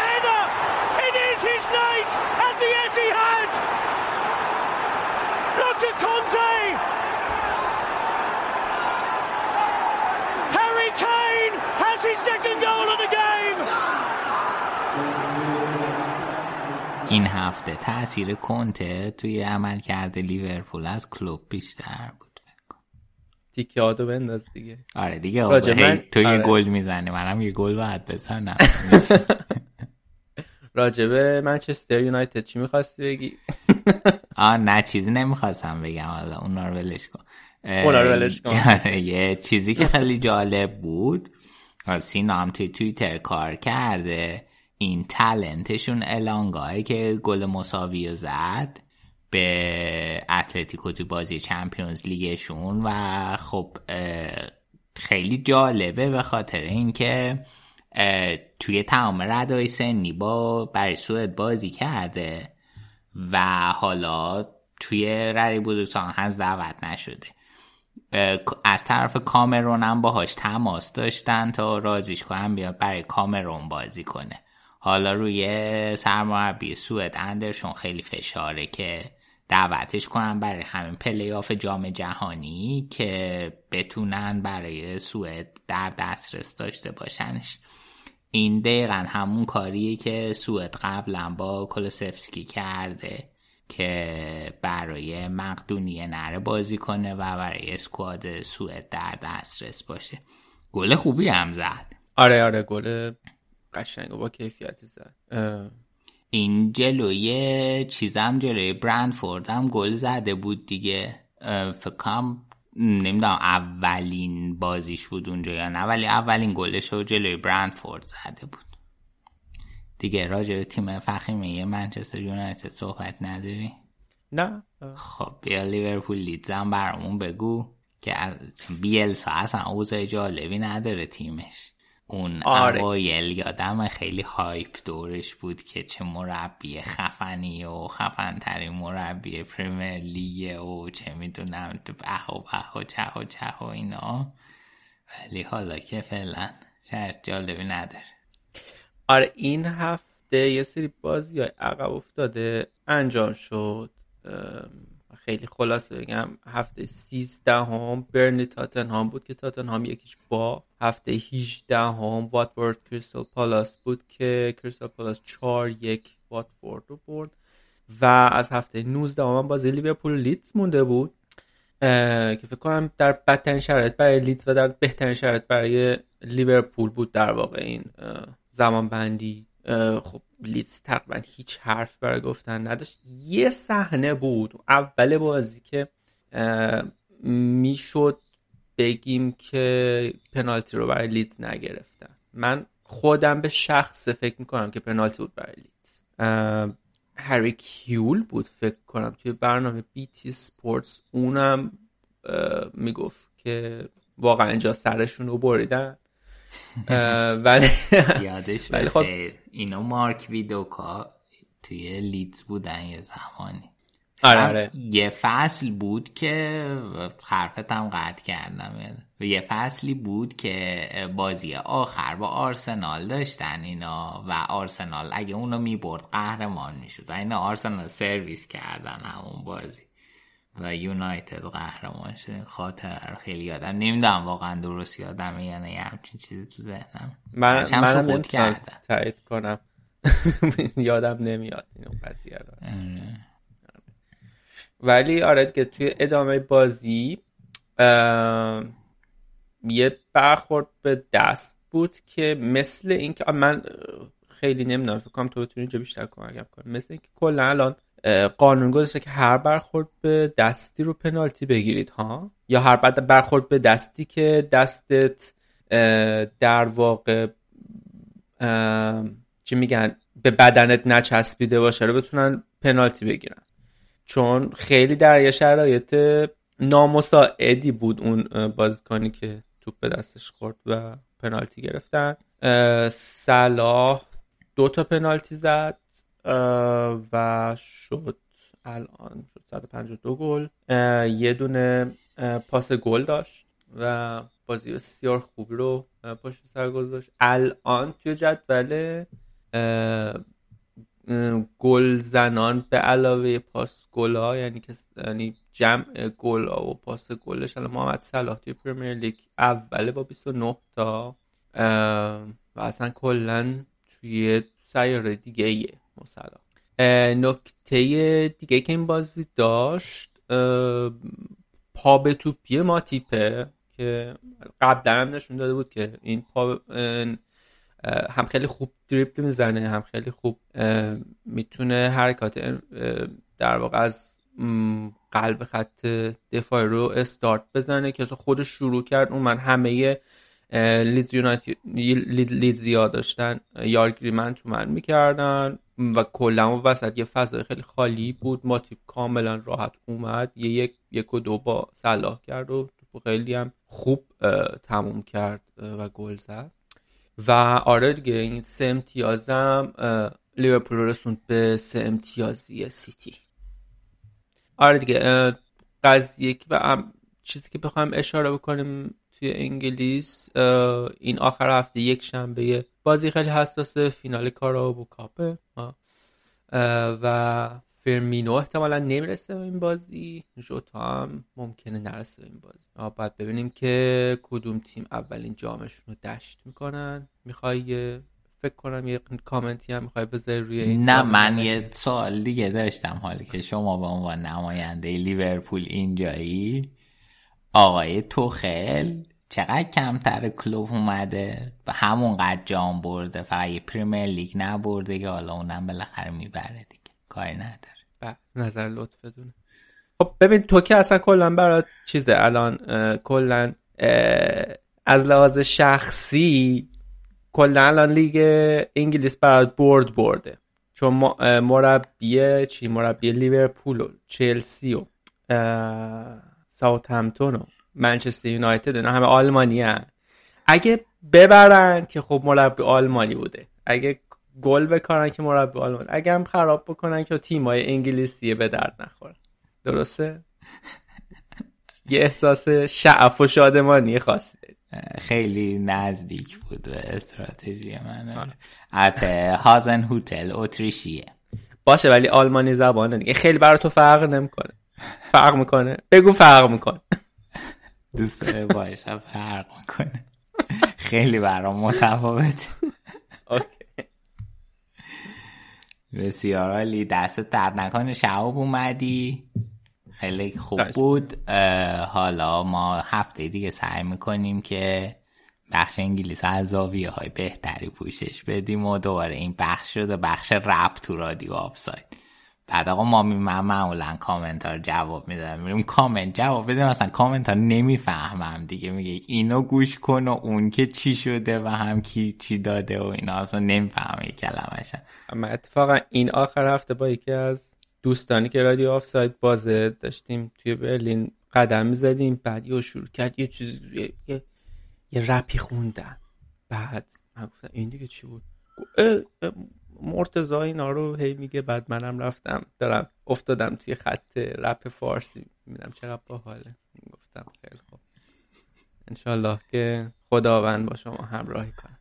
Speaker 4: این هفته تاثیر کنته توی عمل کرده لیورپول از کلوب بیشتر بود تیکه آدو بنداز دیگه.
Speaker 1: آره دیگه من... تو یه آره. گل می‌زنی. منم یه گل باید بزنم. (laughs)
Speaker 4: راجبه منچستر یونایتد چی می‌خواستی بگی؟ (laughs)
Speaker 1: آه نه چیزی نمی‌خواستم بگم. حالا اونا رو ولش کن.
Speaker 4: اونا رو ولش کن. (laughs)
Speaker 1: آره، یه چیزی که خیلی جالب بود. سینا هم توی تویتر کار کرده. این تلنتشون الانگاهی که گل مساوی رو زد به اتلتیکو تو بازی چمپیونز لیگشون و خب خیلی جالبه به خاطر اینکه توی تمام ردای سنی با برای سوئد بازی کرده و حالا توی رده بزرگسالان هنوز دعوت نشده. از طرف کامرون هم باهاش تماس داشتن تا رازیش کنم بیاد برای کامرون بازی کنه. حالا روی سرمربی سوئد اندرشون خیلی فشاره که دعوتش کنن برای همین پلی آف جام جهانی که بتونن برای سوئد در دسترس داشته باشنش. این دقیقا همون کاریه که سوئد قبلا با کلوسفسکی کرده که برای مقدونیه نره بازی کنه و برای squad سوئد در دسترس باشه. گل خوبی هم زد.
Speaker 4: آره آره گل قشنگ با کیفیتی زد.
Speaker 1: این جلوی چیزم جلوی برندفورد هم گل زده بود دیگه. فکرم نمی‌دونم اولین بازیش بود اونجا یا نه ولی اولین گلش رو جلوی برندفورد زده بود. دیگه راجع به تیم فخیمه منچستر یونایتد صحبت نداری؟
Speaker 4: نه.
Speaker 1: خب بیا لیورپول لیدزم برامون بگو که بیلسا اصلا اوضاع جالبی نداره تیمش. اون آره. اوایل یادم خیلی هایپ دورش بود که چه مربی خفنی و خفن ترین مربی پریمیر لیگ و چه می‌دونم به و به و چه و چه و اینا. ولی حالا که فعلا شرط جالبی نداره.
Speaker 4: آره این هفته یه سری بازی های عقب افتاده انجام شد. خیلی خلاصه بگم هفته 13 هم برنی تاتنهام بود که تاتنهام یکیش با هفته 18 هم واتفورد کریستال پالاس بود که کریستال پالاس 4 یک واتفورد رو برد و از هفته 19 هم بازی لیورپول لیدز مونده بود که فکر کنم در بدترین شرایط برای لیدز و در بهترین شرایط برای لیورپول بود در واقع این زمان بندی خب لیدز تقریبا هیچ حرف برای گفتن نداشت. یه صحنه بود اول بازی که می‌شد بگیم که پنالتی رو برای لیدز نگرفتن. من خودم به شخص فکر می‌کنم که پنالتی بود برای لیدز. هری کیول بود فکر کنم. توی برنامه BT Sports اونم می‌گفت که واقعا اینجا سرشون رو بریدن. ولی
Speaker 1: یادش ولی خب اینا مارک ویدوکا توی لیدز بودن یه زمانی.
Speaker 4: آره آره.
Speaker 1: یه فصل بود که حرفتم قطع کردم. یه فصلی بود که بازی آخر با آرسنال داشتن اینا و آرسنال اگه اونو می‌برد قهرمان می‌شد و اینا آرسنال سرویس کردن همون بازی. و یونایتد قهرمان شد خاطر رو خیلی یادم. نمی‌دونم واقعا درست یادم یا نه. همچین چیزی تو ذهنم.
Speaker 4: من منم کردم. تایید کنم. (laughs) یادم نمیاد اینو قضیه رو. ولی آره که توی ادامه بازی یه برخورد به دست بود که مثل اینکه من خیلی نمی‌دونم فکر کنم تو بتونی اینجا بیشتر کمکم کنی. مثل اینکه کلا الان قانون گذاشته که هر برخورد به دستی رو پنالتی بگیرید ها؟ یا هر بعد برخورد به دستی که دستت در واقع چی میگن به بدنت نچسبیده باشه رو بتونن پنالتی بگیرن. چون خیلی در یه شرایط نامساعدی بود اون بازیکنی که توپ به دستش خورد و پنالتی گرفتن. صلاح دو تا پنالتی زد. و شد الان شد 152 گل. یه دونه پاس گل داشت و بازی بسیار خوبی رو پشت سر گذاشت. الان توی جدول گل زنان به علاوه پاس گل ها یعنی که یعنی جمع گل ها و پاس گلش الان محمد صلاح توی پرمیر لیگ اوله با 29 تا و اصلا کلا توی سیاره دیگه ایه نکته دیگه که این بازی داشت پا به توپی ماتیپه که قبلا هم نشون داده بود که این پا هم خیلی خوب دریبل می‌زنه هم خیلی خوب می‌تونه حرکات در واقع از قلب خط دفاعی رو استارت بزنه که خودش شروع کرد. اون من همه لیدز یونایتد لیدزیا داشتن یارگری من تو من می‌کردن. و کلا و وسط یه فضای خیلی خالی بود. ماتیپ کاملا راحت اومد. یه یک, یک و دو با صلاح کرد و خیلی هم خوب تموم کرد و گل زد. و آره دیگه این سه امتیازم لیورپول رسوند به سه امتیازی سیتی. آره دیگه قضیه و چیزی که بخوایم اشاره بکنیم توی انگلیس این آخر هفته یک شنبه بازی خیلی حساسه فینال کارا کاپه و فرمینو احتمالا نمی‌رسه به این بازی. جوتا هم ممکنه نرسه به این بازی. باید ببینیم که کدوم تیم اولین جامشون رو دشت می‌کنن. می‌خوای فکر کنم یه کامنتی هم می‌خوای بذاری روی این
Speaker 1: نه من یه سوال دیگه داشتم حالی که شما به عنوان نماینده لیورپول اینجایی آقای توخل چقدر کمتر کلوب اومده؟ به همون قد جام برده فقط یه پریمیر لیگ نبرده که حالا اونم بالاخره می‌بره دیگه. کاری نداره.
Speaker 4: نظر لطف بدونه خب ببین تو که اصلا کلا برات چیزه الان کلا از لحاظ شخصی کلا الان لیگ انگلیس برات برد برده. چون مربی چی؟ مربی لیورپول و چلسی و ساوثهمپتون و منچستر یونایتد اینا همه آلمانی هن. اگه ببرن که خب مربی آلمانی بوده. اگه گل بکنن که مربی آلمان. اگه هم خراب بکنن که تیمای انگلیسی به درد نخورن درسته؟ یه احساس شعف و شادمانی خاصی
Speaker 1: خیلی نزدیک بود به استراتژی من. حتی هازن هوتل اتریشیه.
Speaker 4: باشه ولی آلمانی زبانه دیگه. خیلی برای تو فرق نمی‌کنه. فرق می‌کنه؟ بگو فرق می‌کنه.
Speaker 1: دوست داره (laughs) باشه فرق می‌کنه. خیلی برام متفاوت بسیار عالی. دست درد نکنه. شعب اومدی. خیلی خوب بود. حالا ما هفته دیگه سعی می‌کنیم که بخش انگلیس از زاویه های بهتری پوشش بدیم و دوباره این بخش شده بخش رپ تو رادیو آفساید. بعد آقا ما من معمولا کامنت ها جواب میدم. میریم کامنت جواب بدیم مثلا کامنت ها نمی‌فهمم دیگه. میگه اینو گوش کن و اون که چی شده و هم کی چی داده و اینا. اصلا نمی‌فهمم یک کلمش
Speaker 4: اما اتفاقا این آخر هفته با یکی از دوستانی که رادیو آفساید بازه داشتیم توی برلین قدم می‌زدیم بعد یه شروع کرد. یه چیز یه, یه, یه رپی خوندن. بعد من گفتم این دیگه چی بود؟ مرتضی اینا رو هی میگه بعد منم رفتم دارم افتادم توی خط رپ فارسی. میدم چقدر باحاله. گفتم خیلی خوب. انشالله که خداوند با شما همراهی کنه.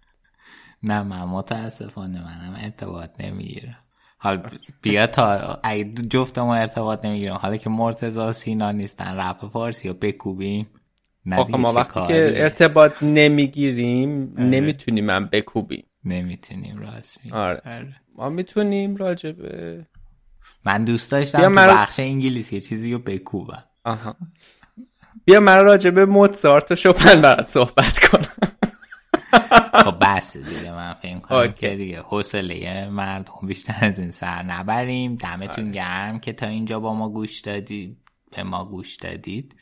Speaker 1: نه من متاسفانه منم ارتباط نمی‌گیرم. حال بیا تا جفت ما ارتباط نمی‌گیرم. حالا که مرتزا سینا نیستن رپ فارسی رو بکوبیم.
Speaker 4: آخه ما وقتی که ارتباط نمی‌گیریم نمی‌تونیم من بکوبیم.
Speaker 1: نمی‌تونیم راست
Speaker 4: آره. آره. ما می‌تونیم راجبه
Speaker 1: من دوست داشتم من... بخش انگلیسی چیزی رو بکوبم.
Speaker 4: آها. بیا من راجبه موتسارت و شوپن برات صحبت کنم. (laughs)
Speaker 1: خب بس دیگه من فکر کنم که دیگه حوصله مردم بیشتر از این سر نبریم. دمتون آره. گرم که تا اینجا با ما گوش دادید به ما گوش دادید.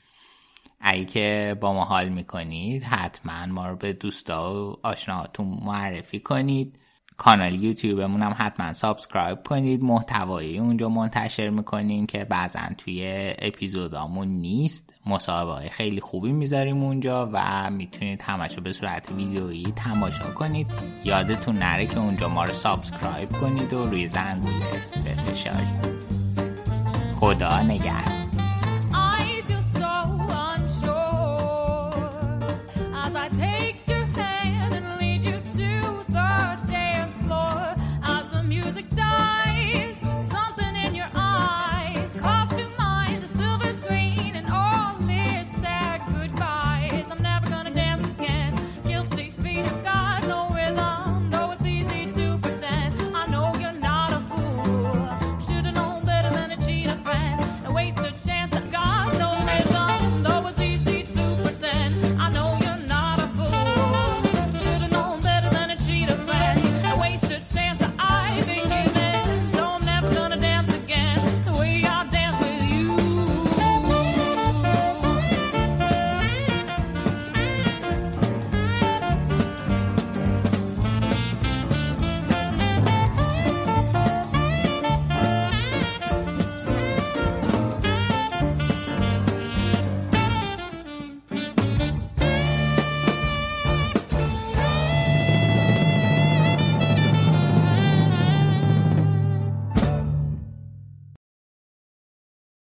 Speaker 1: اگه که با ما حال می‌کنید حتما ما رو به دوستا و آشناهاتون معرفی کنید. کانال یوتیوبمون هم حتما subscribe کنید. محتوایی اونجا منتشر می‌کنیم که بعضا توی اپیزودامون نیست. مصاحبه خیلی خوبی می‌ذاریم اونجا و می‌تونید همشو به صورت ویدیویی تماشا کنید. یادتون نره که اونجا ما رو سابسکرایب کنید و روی زنگوله بفشارید خدا نگهدار.